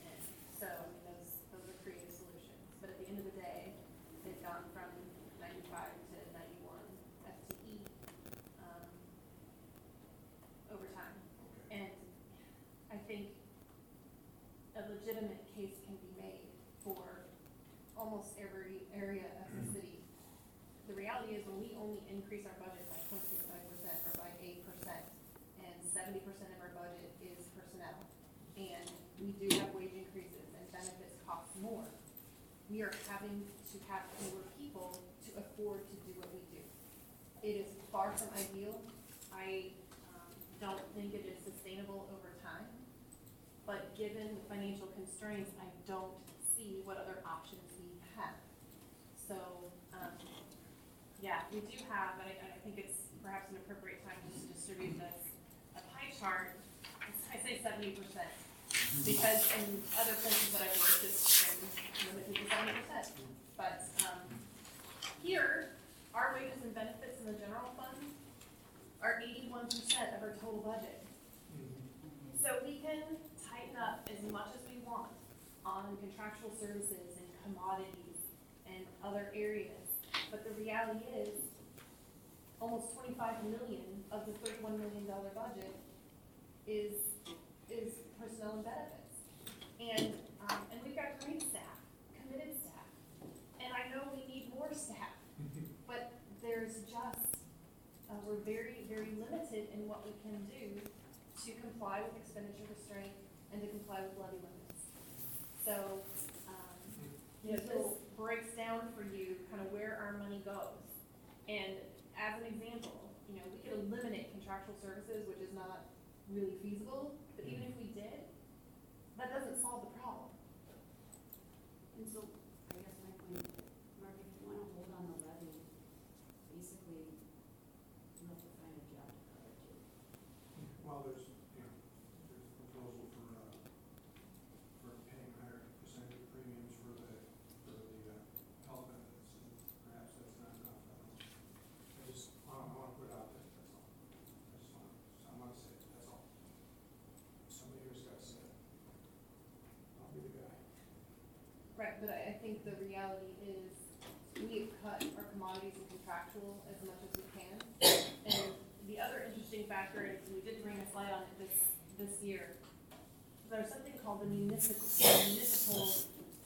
in. So, I mean, those, those are creative solutions, but at the end of the day, they've gone from ninety-five to ninety-one FTE, um, over time. And I think a legitimate case can be made for almost every area of the mm-hmm. city. The reality is when we only increase our budget by point six five percent or by eight percent, and seventy percent of our budget is personnel, and we do have wage increases and benefits cost more, we are having to have fewer people to afford to do what we do. It is far from ideal. I, um, don't think it is sustainable over time. But given the financial constraints, I don't see what other options we have. So, um, yeah, we do have, and I, I think it's perhaps an appropriate time to distribute this, a pie chart. I say seventy percent, because in other places that I've worked, it's been limited to seventy percent. But, um, here, our wages and benefits in the general fund are eighty-one percent of our total budget. So we can tighten up as much as we want on contractual services and commodities and other areas. But the reality is, almost twenty-five million of the thirty-one million dollar budget is, is personnel and benefits. And, um, and we've got great staff, committed staff, and I know we need more staff. But there's just, uh, we're very, very limited in what we can do to comply with expenditure restraint and to comply with levy limits. So, um, you know, this breaks down for you kind of where our money goes. And as an example, you know, we could eliminate contractual services, which is not really feasible, but even if we did, that doesn't solve the problem. And so, I guess my point, Mark, if you wanna hold on the levy, basically, you have to find a job to cover too. Well, there's, you know, there's a proposal for, uh, for paying higher percentage premiums for the, for the, uh, health benefits, and perhaps that's not enough, I don't know. I just, I wanna, I wanna put it out there, that's all. I just wanna, I wanna say it, that's all. Somebody here's gotta say it. I'll be the guy. Right, but I, I think the reality is, we have cut our commodities and contractual as much as we can. And the other interesting factor is, we did bring a slide on it this, this year, there's something called the municipal, municipal,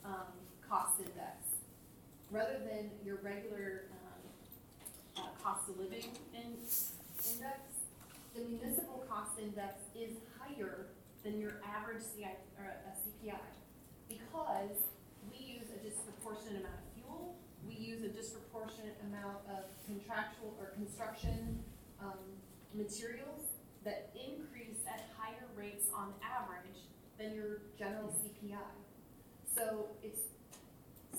um, cost index. Rather than your regular, um, uh, cost of living in, index, the municipal cost index is higher than your average CI, or a CPI. Because disproportionate amount of fuel, we use a disproportionate amount of contractual or construction, um, materials that increase at higher rates on average than your general CPI. So it's,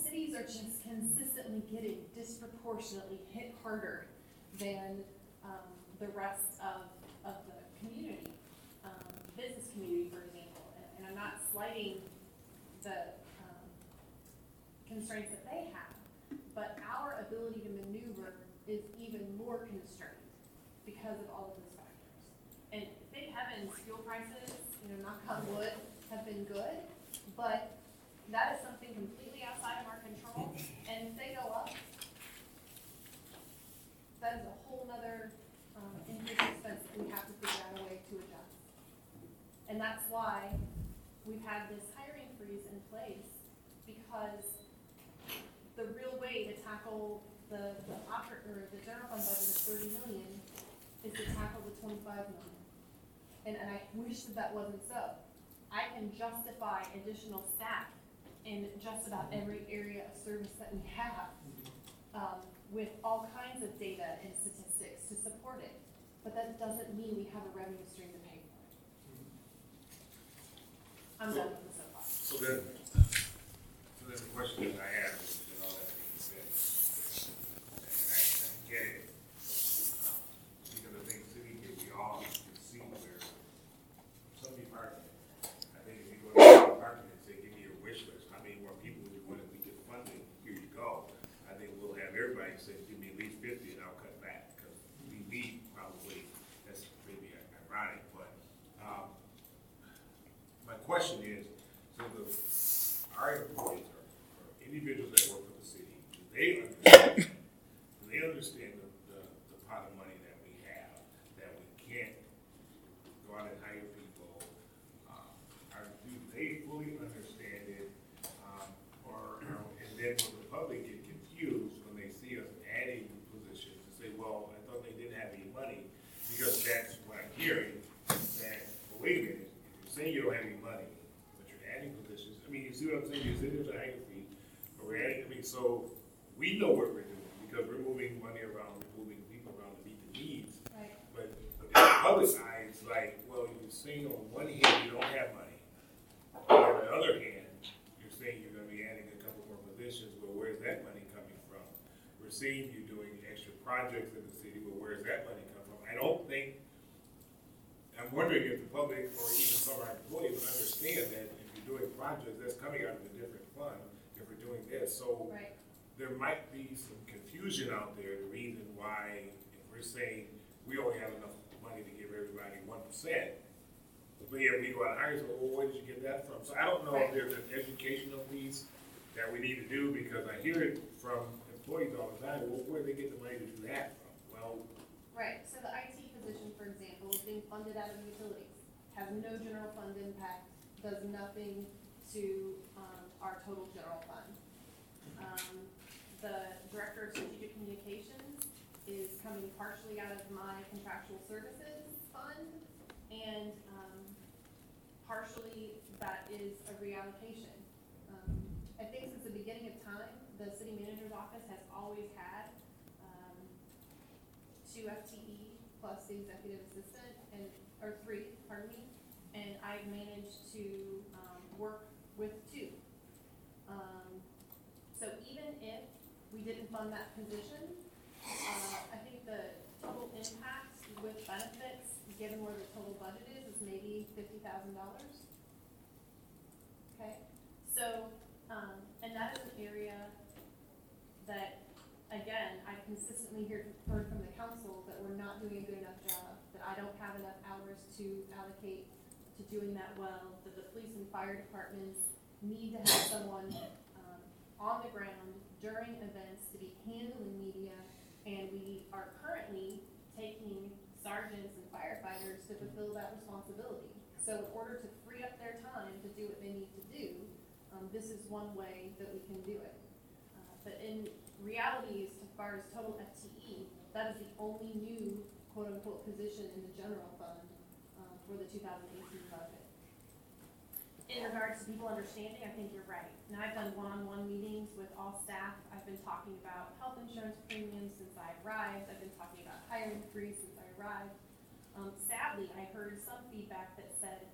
cities are just consistently getting disproportionately hit harder than the rest of, of the community, um, business community, for example. And, and I'm not slighting the, um, constraints that they have, but our ability to maneuver is even more constrained because of all of those factors. And thank heavens, fuel prices, you know, knock on wood, have been good, but that is something completely outside of our control, and if they go up, that is a whole other um, increased expense that we have to figure out a way to adjust. And that's why we've had this hiring freeze in place, because the, the oper, or the general fund budget of thirty million is to tackle the twenty-five million. And, and I wish that that wasn't so. I can justify additional staff in just about every area of service that we have, um, with all kinds of data and statistics to support it. But that doesn't mean we have a revenue stream to pay for it. I'm done with the soapbox. So then, so then the question that I have is, with all that being said, and I, I get it, uh, because I think city can be all, can see where some department, I think if you go to the department and say, give me your wish list, how many more people would you want if we get funding, here you go. I think we'll have everybody say, give me at least fifty and I'll cut back, because we need probably, that's maybe ironic, but, um, my question. Is, so the, our employees are, are individuals that work for the city, do they understand, do they understand the, the, the pot of money that we have, that we can't go out and hire people? Uh, Are, do they fully understand it, um, or, or- and then will the public get confused when they see us adding positions and say, well, I thought they didn't have any money, because that's what I'm hearing, that, well, wait a minute, you're saying you don't have any money, but you're adding positions, I mean, you see what I'm saying, you say there's a higher fee, but we're adding, I mean, so, we know what we're doing, because we're moving money around, we're moving people around to meet the needs, Right. but, but the public side is like, well, you're saying on one hand, you don't have money, on the other hand, you're saying you're gonna be adding a couple more positions, well, where's that money coming from? We're seeing you doing extra projects in the city, well, where's that money come from? I don't think, I'm wondering if the public or even some of our employees would understand that if you're doing projects, that's coming out of a different fund, if we're doing this, so Right. there might be some confusion out there, the reason why, if we're saying we only have enough money to give everybody one percent, but yet we go out and hire, so, well, where did you get that from? So I don't know if there's an educational piece that we need to do, because I hear it from employees all the time, well, where do they get the money to do that from? Well, Right, so the IT position, for example, is being funded out of utilities, has no general fund impact, does nothing to, um, our total general fund. Um, the director of strategic communications is coming partially out of my contractual services fund, and, um, partially that is a reallocation. Um, I think since the beginning of time, the city manager's office has always had, um, two FTE plus the executive assistant and, or three, pardon me, and I've managed to, um, work with two. If we didn't fund that position, uh, I think the total impact with benefits, given where the total budget is, is maybe fifty thousand dollars. Okay, so, um, and that is an area that again, I consistently hear, heard from the council that we're not doing a good enough job, that I don't have enough hours to allocate to doing that well, that the police and fire departments need to have someone, um, on the ground during events to be handling media, and we are currently taking sergeants and firefighters to fulfill that responsibility. So in order to free up their time to do what they need to do, um, this is one way that we can do it. Uh, But in reality, as far as total FTE, that is the only new quote-unquote position in the general fund, uh, for the two thousand eighteen budget. In regards to people understanding, I think you're right. And I've done one-on-one meetings with all staff. I've been talking about health insurance premiums since I arrived. I've been talking about hiring freeze since I arrived. Um, sadly, I heard some feedback that said,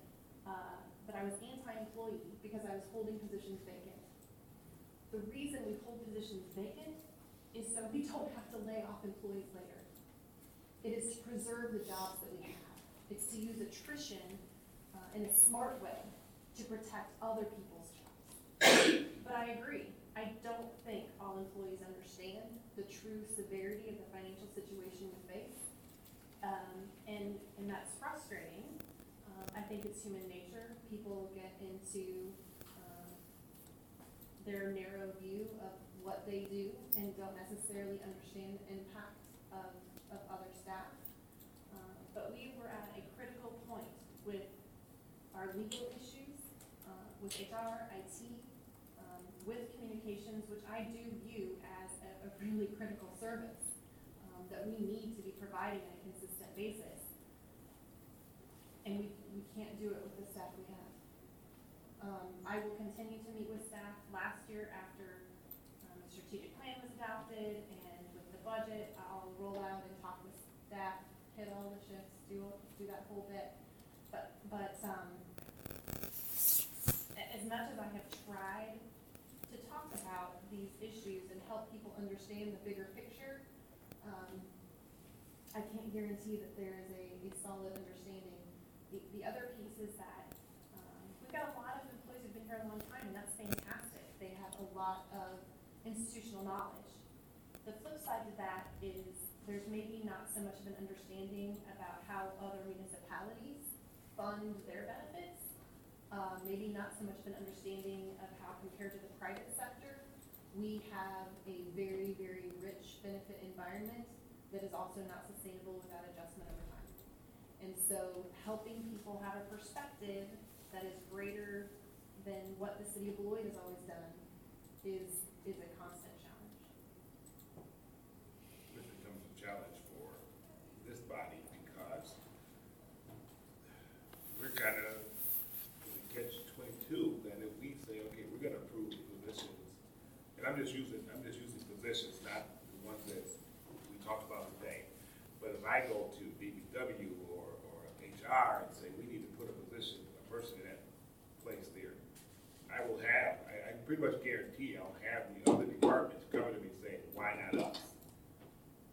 uh, that I was anti-employee because I was holding positions vacant. The reason we hold positions vacant is so we [LAUGHS] don't have to lay off employees later. It is to preserve the jobs that we have. It's to use attrition uh, in a smart way to protect other people's jobs. But I agree, I don't think all employees understand the true severity of the financial situation we face. Um, and, and that's frustrating. Um, I think it's human nature. People get into, um, their narrow view of what they do and don't necessarily understand the impact of, of other staff. Um, But we were at a critical point with our legal issues, uh, with HR, IT, um, with communications, which I do view as a, a really critical service um, that we need to be providing on a consistent basis. And we, we can't do it with the staff we have. Um, I will continue to meet with staff. Last year, after, um, the strategic plan was adopted and with the budget, I'll roll out and talk with staff, hit all the shifts, do, do that whole bit. But, but, um, a- as much as I have tried to talk about these issues and help people understand the bigger picture, um, I can't guarantee that there is a, a solid understanding. The, the other piece is that, um, we've got a lot of employees who've been here a long time, and that's fantastic. They have a lot of institutional knowledge. The flip side to that is there's maybe not so much of an understanding about how other municipalities fund their benefits. Um, maybe not so much of an understanding of how compared to the private sector, we have a very, very rich benefit environment that is also not sustainable without adjustment over time. And so helping people have a perspective that is greater than what the city of Beloit has always done is, is a constant challenge. This becomes a challenge for this body because we're kind of in a catch twenty-two, that if we say, okay, we're gonna approve positions, and I'm just using, I'm just using positions, not the ones that we talked about today. But if I go to DPW or, or HR and say, we need to put a position, a person in that place there, I will have, I, I pretty much guarantee I'll have the other departments coming to me saying, why not us?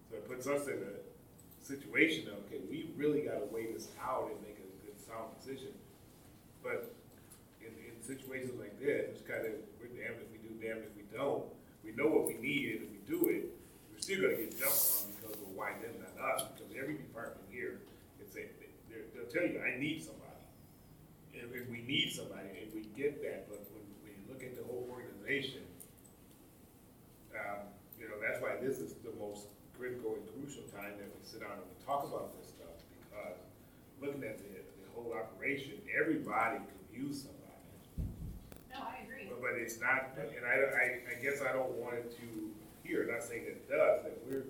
So it puts us in a situation of, okay, we really gotta weigh this out and make a good sound decision. But in, in situations like this, it's kind of, we're damned if we do, damned if we don't. Know what we need, and we do it, we're still gonna get jumped on because of why them, not us, because every department here, can say, they're, they'll tell you, I need somebody. And if we need somebody, and we get that, but when, when you look at the whole organization, um, you know, that's why this is the most critical and crucial time that we sit down and we talk about this stuff, because looking at the, the whole operation, everybody could use somebody. But it's not, and I, I, I guess I don't want it to hear, not saying that it does, that we're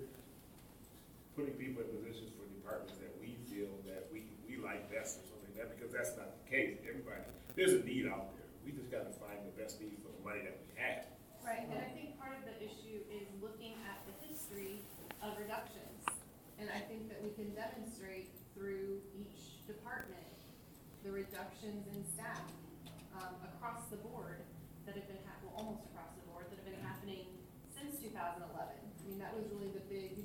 putting people in positions for departments that we feel that we, we like best or something like that, because that's not the case. Everybody, there's a need out there. We just gotta find the best need for the money that we have. Right, and I think part of the issue is looking at the history of reductions. And I think that we can demonstrate through each department, the reductions in staff, um, across the board that have been hap, well, almost across the board, that have been happening since two thousand eleven. I mean, that was really the big,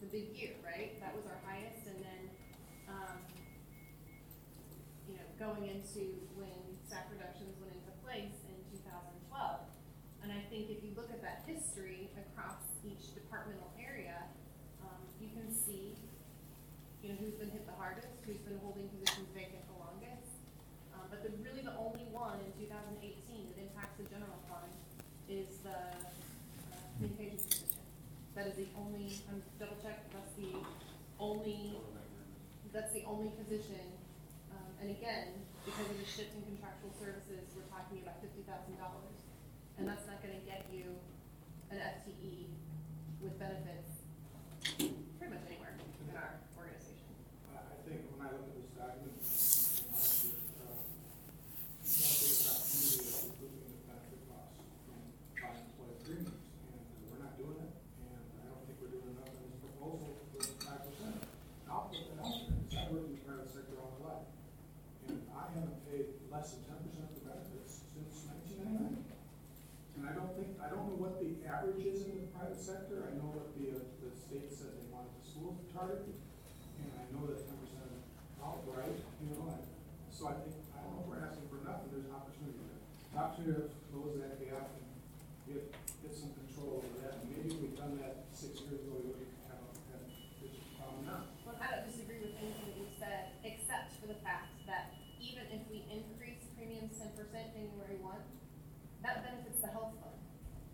the big year, right? That was our highest, and then, um, you know, going into when staff reductions went into place in two thousand twelve. And I think if you look at that history across each departmental area, um, you can see, you know, who's been hit the hardest, who's been holding positions vacant the longest. Um, but the, really the only one in two thousand eighteen that impacts the general fund is the, uh, communications position. That is the only, I'm double check, that's the only, that's the only position.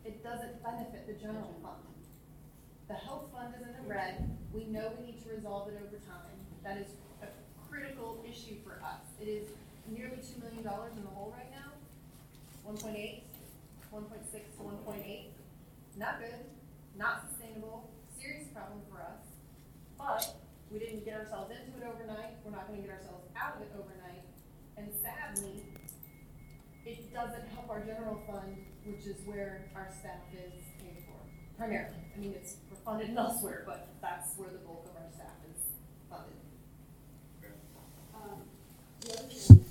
it doesn't benefit the general fund. The health fund is in the red, we know we need to resolve it over time, that is a critical issue for us. It is nearly two million dollars in the hole right now, 1.8, 1.6 to one point eight. Not good, not sustainable, serious problem for us, but we didn't get ourselves into it overnight, we're not gonna get ourselves out of it overnight. And sadly, it doesn't help our general fund, which is where our staff is paid for, primarily. I mean, it's, funded [LAUGHS] elsewhere, but that's where the bulk of our staff is funded. Um, The other thing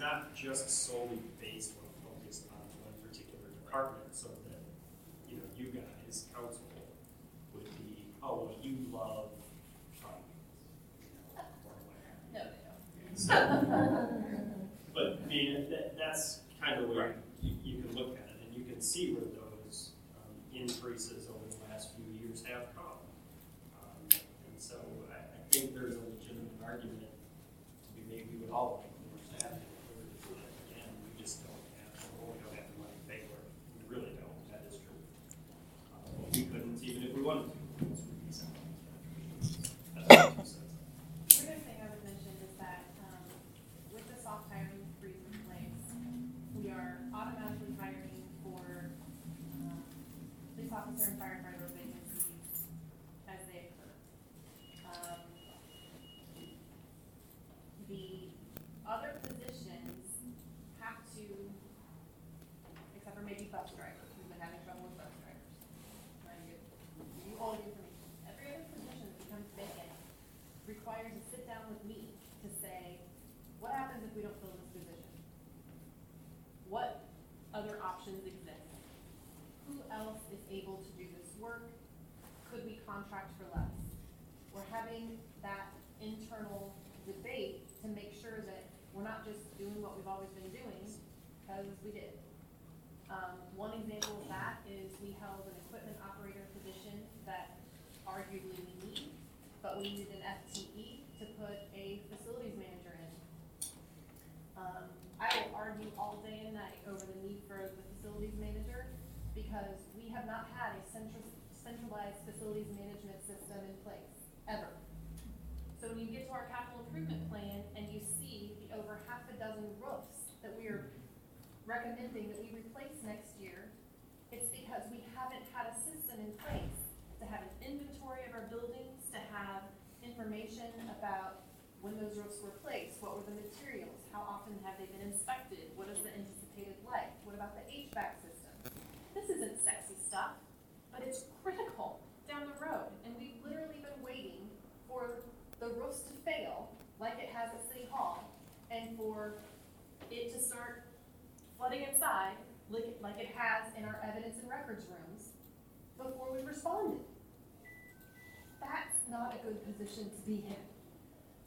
not just solely Hallelujah. Like it has at City Hall, and for it to start flooding inside, like, it- like it has in our evidence and records rooms, before we responded. That's not a good position to be in.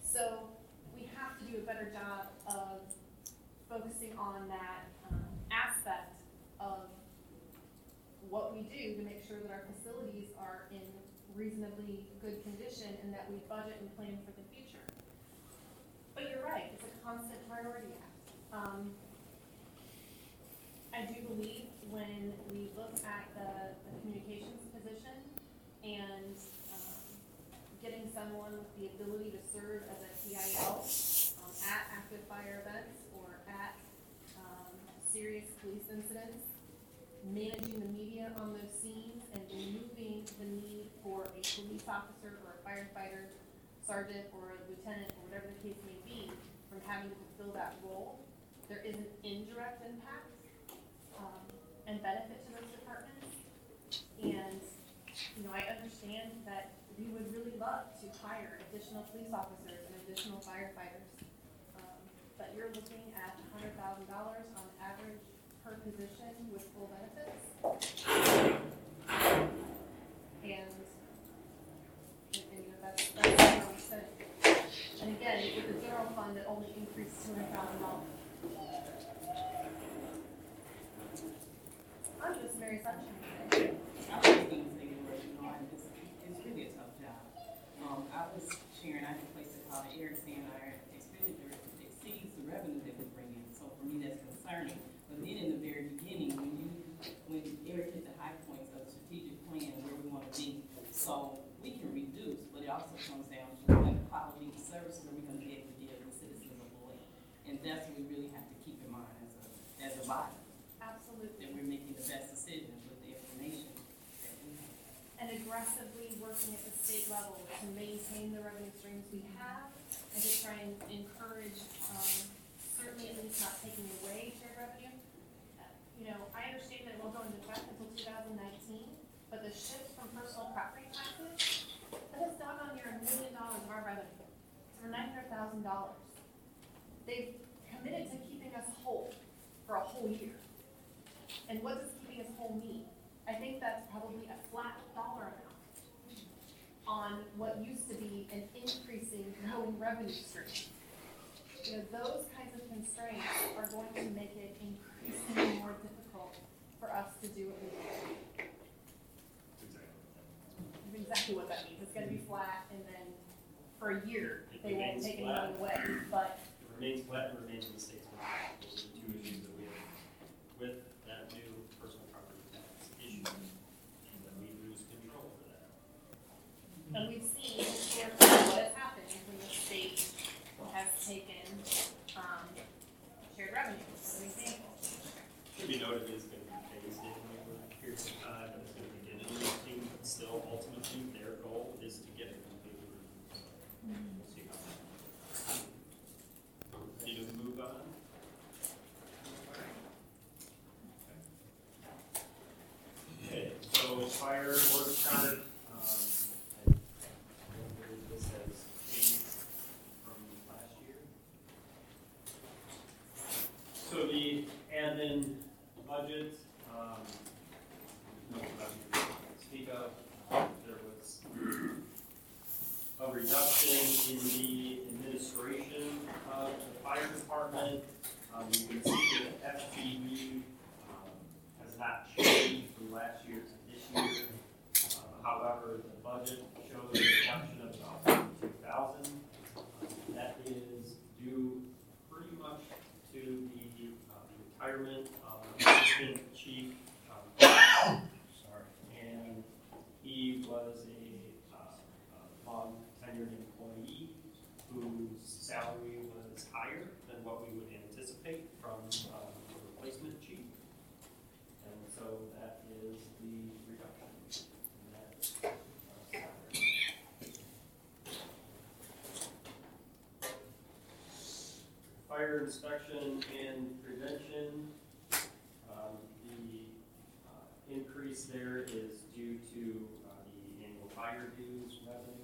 So we have to do a better job of focusing on that um, aspect of what we do to make sure that our facilities are in reasonably good condition and that we budget and plan for. But you're right, it's a constant priority act. Um, I do believe when we look at the, the communications position and, um, getting someone with the ability to serve as a TIL, um, at active fire events or at, um, serious police incidents, managing the media on those scenes and removing the need for a police officer or a firefighter, sergeant or a lieutenant or whatever the case may be, from having to fulfill that role. There is an indirect impact, um, and benefit to those departments. And, you know, I understand that we would really love to hire additional police officers and additional firefighters. Um, But you're looking at hundred thousand dollars on average per position with full benefits. And, and, you know, that's, that's where we sit. And again, with it only increased two hundred thousand dollars. I'm just Mary Sunshine today. I was gonna say, you know, I just, it's really a tough job. Um, I was sharing, I can place a call to Eric saying our expenditure exceeds the revenue that we bring in, so for me, that's concerning. But then in the very beginning, when you, when Eric hit the high points of the strategic plan, where we wanna be, so we can reduce, but it also comes down to what quality of service are we gonna be able to give the citizens of Beloit? And that's what we really have to keep in mind as a, as a body, Absolutely. that we're making the best decisions with the information that we have. And aggressively working at the state level to maintain the revenue streams we have and to try and encourage, um, certainly at least not taking away shared revenue. Uh, You know, I understand that it won't go into effect until two thousand nineteen, but the shift from personal property taxes, that has doggone near a million dollars of our revenue. It's For nine hundred thousand dollars. They've committed to keeping us whole for a whole year. And what does keeping us whole mean? I think that's probably a flat dollar amount on what used to be an increasing growing revenue stream. You know, those kinds of constraints are going to make it increasingly more difficult for us to do what we do. That's exactly what that means. It's gonna be flat and then for a year, they won't take money away, but remains flat and remains in the state's. Those are the two issues that we have with that new personal property tax issue. And then we lose control over that. And we've seen historically what has happened when the state has taken, um, shared revenue, as an example. Should be noted it's inspection and prevention, um, the uh, increase there is due to uh, the annual fire dues revenue.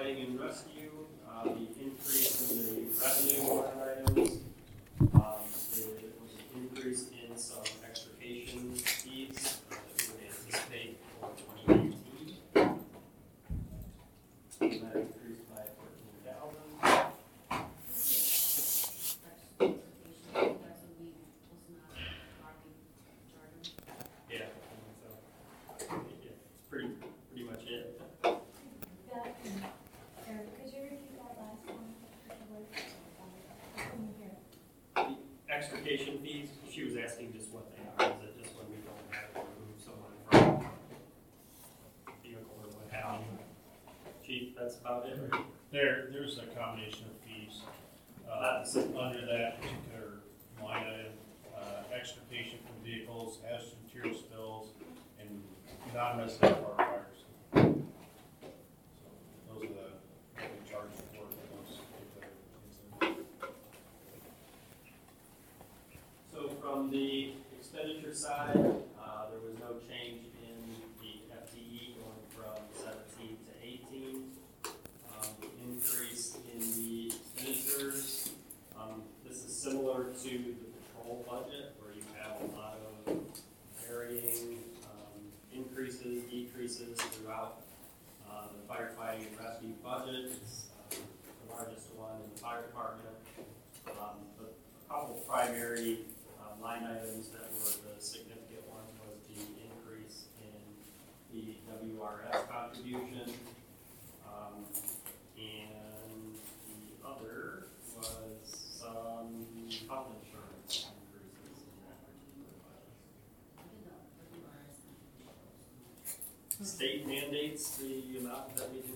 And in extrication fees, she was asking just what they are. Is it just when we don't have to remove someone from a vehicle or what have you? Chief, that's about it. There, there's a combination of fees, uh, under that particular line item, uh, extrication from vehicles, hazardous material spills, and non-resident side. state mandates the amount that we can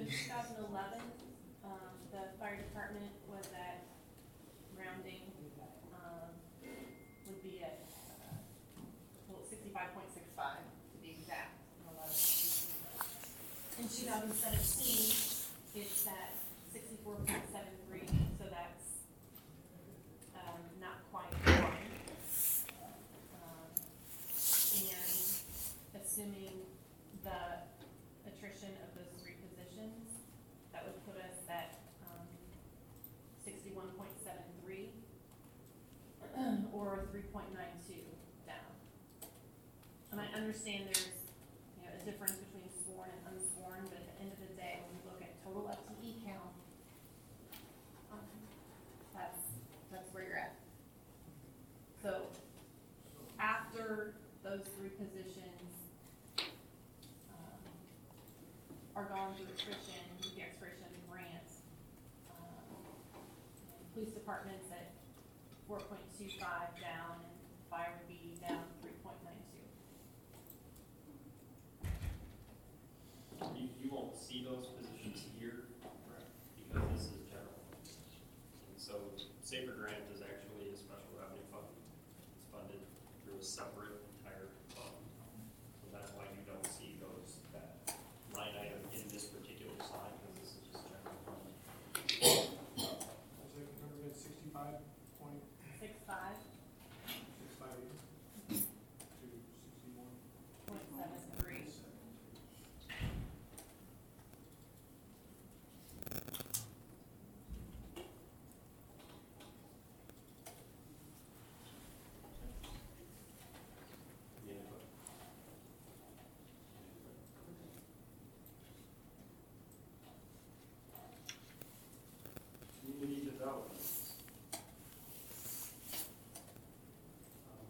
So in two thousand eleven, um, the fire department was at rounding, um, would be at, uh, well, sixty-five point six five to be exact. in 11. In two thousand seventeen, it's at sixty-four point seven three, so that's, um, not quite one. Um, and assuming the attrition of those three positions, that would put us at, um, sixty-one point seven three, or three point nine two down. And I understand there's, you know, a difference between sworn and unsworn, but at the end of the day, when we look at total FTE count, um, that's, that's where you're at. So, after those three positions, um, are gone through attrition, the expiration of the grant, um, police department's at four point two five down, and fire would be down three point nine two. You, you won't see those positions here, because this is general. And so Safer Grant is actually a special revenue fund. It's funded through a separate entire fund. So that's why you don't see those, that line item in this particular slide, because this is just general fund. What's that number again, sixty-five point Six five six five eight? To sixty-one? point seven three. Yeah, but-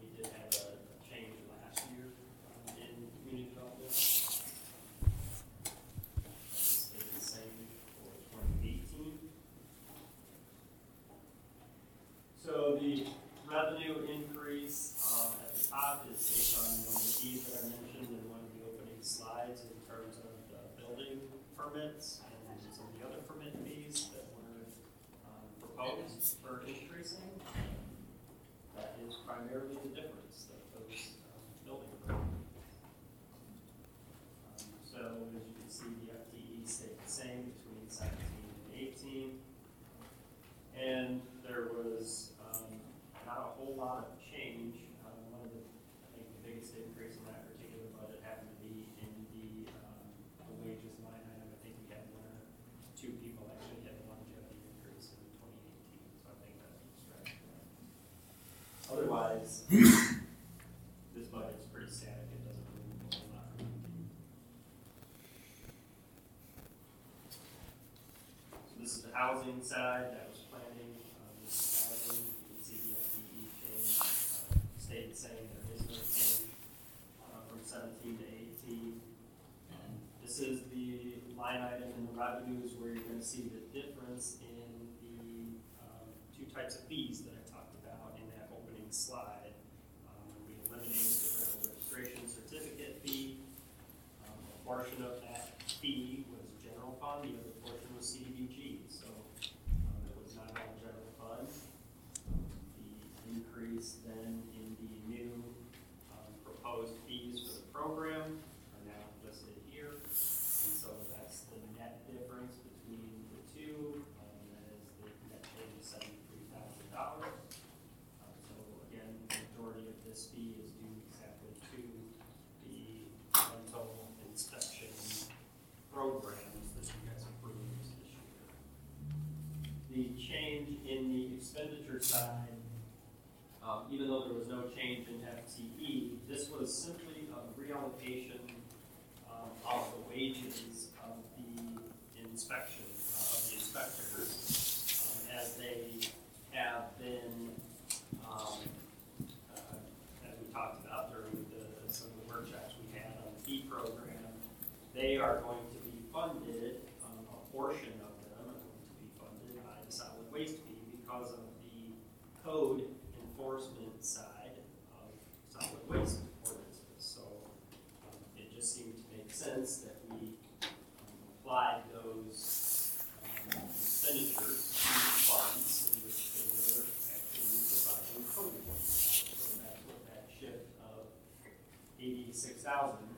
We did have a, change last year, in community development. Stayed the same for twenty eighteen. So the revenue increase, um, at the top is based on one of the fees that I mentioned in one of the opening slides in terms of building permits and some of the other permit fees that proposed for increasing. That is primarily the difference of those, um, building permits. Um, so as you can see, the FTE stayed the same between seventeen and eighteen. And there was, um, not a whole lot of change. Um, one of the, I think the biggest increase in that particular budget happened to be in the, um, the wages line item. I think we had one or two people actually had a longevity increase in twenty eighteen, so I think that's what's driving that. Otherwise, this [COUGHS] budget's pretty static. It doesn't move a whole lot. So this is the housing side, that was planning, um, this is housing, you can see the FTE change, uh, the same, there is no change, uh, from seventeen to eighteen. This is the line item in the revenues where you're gonna see the difference in the, um, two types of fees that I talked about in that opening slide. Um, we eliminated the rental registration certificate fee, um, a portion of that fee was general fund, the other portion was CDBG, so, um, it was not all general fund. The increase then in the new, um, proposed fees for the program are now listed here. And so that's the net difference between the two, um, that is the net change of seventy-three thousand dollars. Um, so again, the majority of this fee is due exactly to the rental inspection programs that you guys approved this year. The change in the expenditure side, um, even though there was no change in FTE, this was simply a reallocation um, of the wages of the inspection, 6,000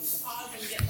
father and get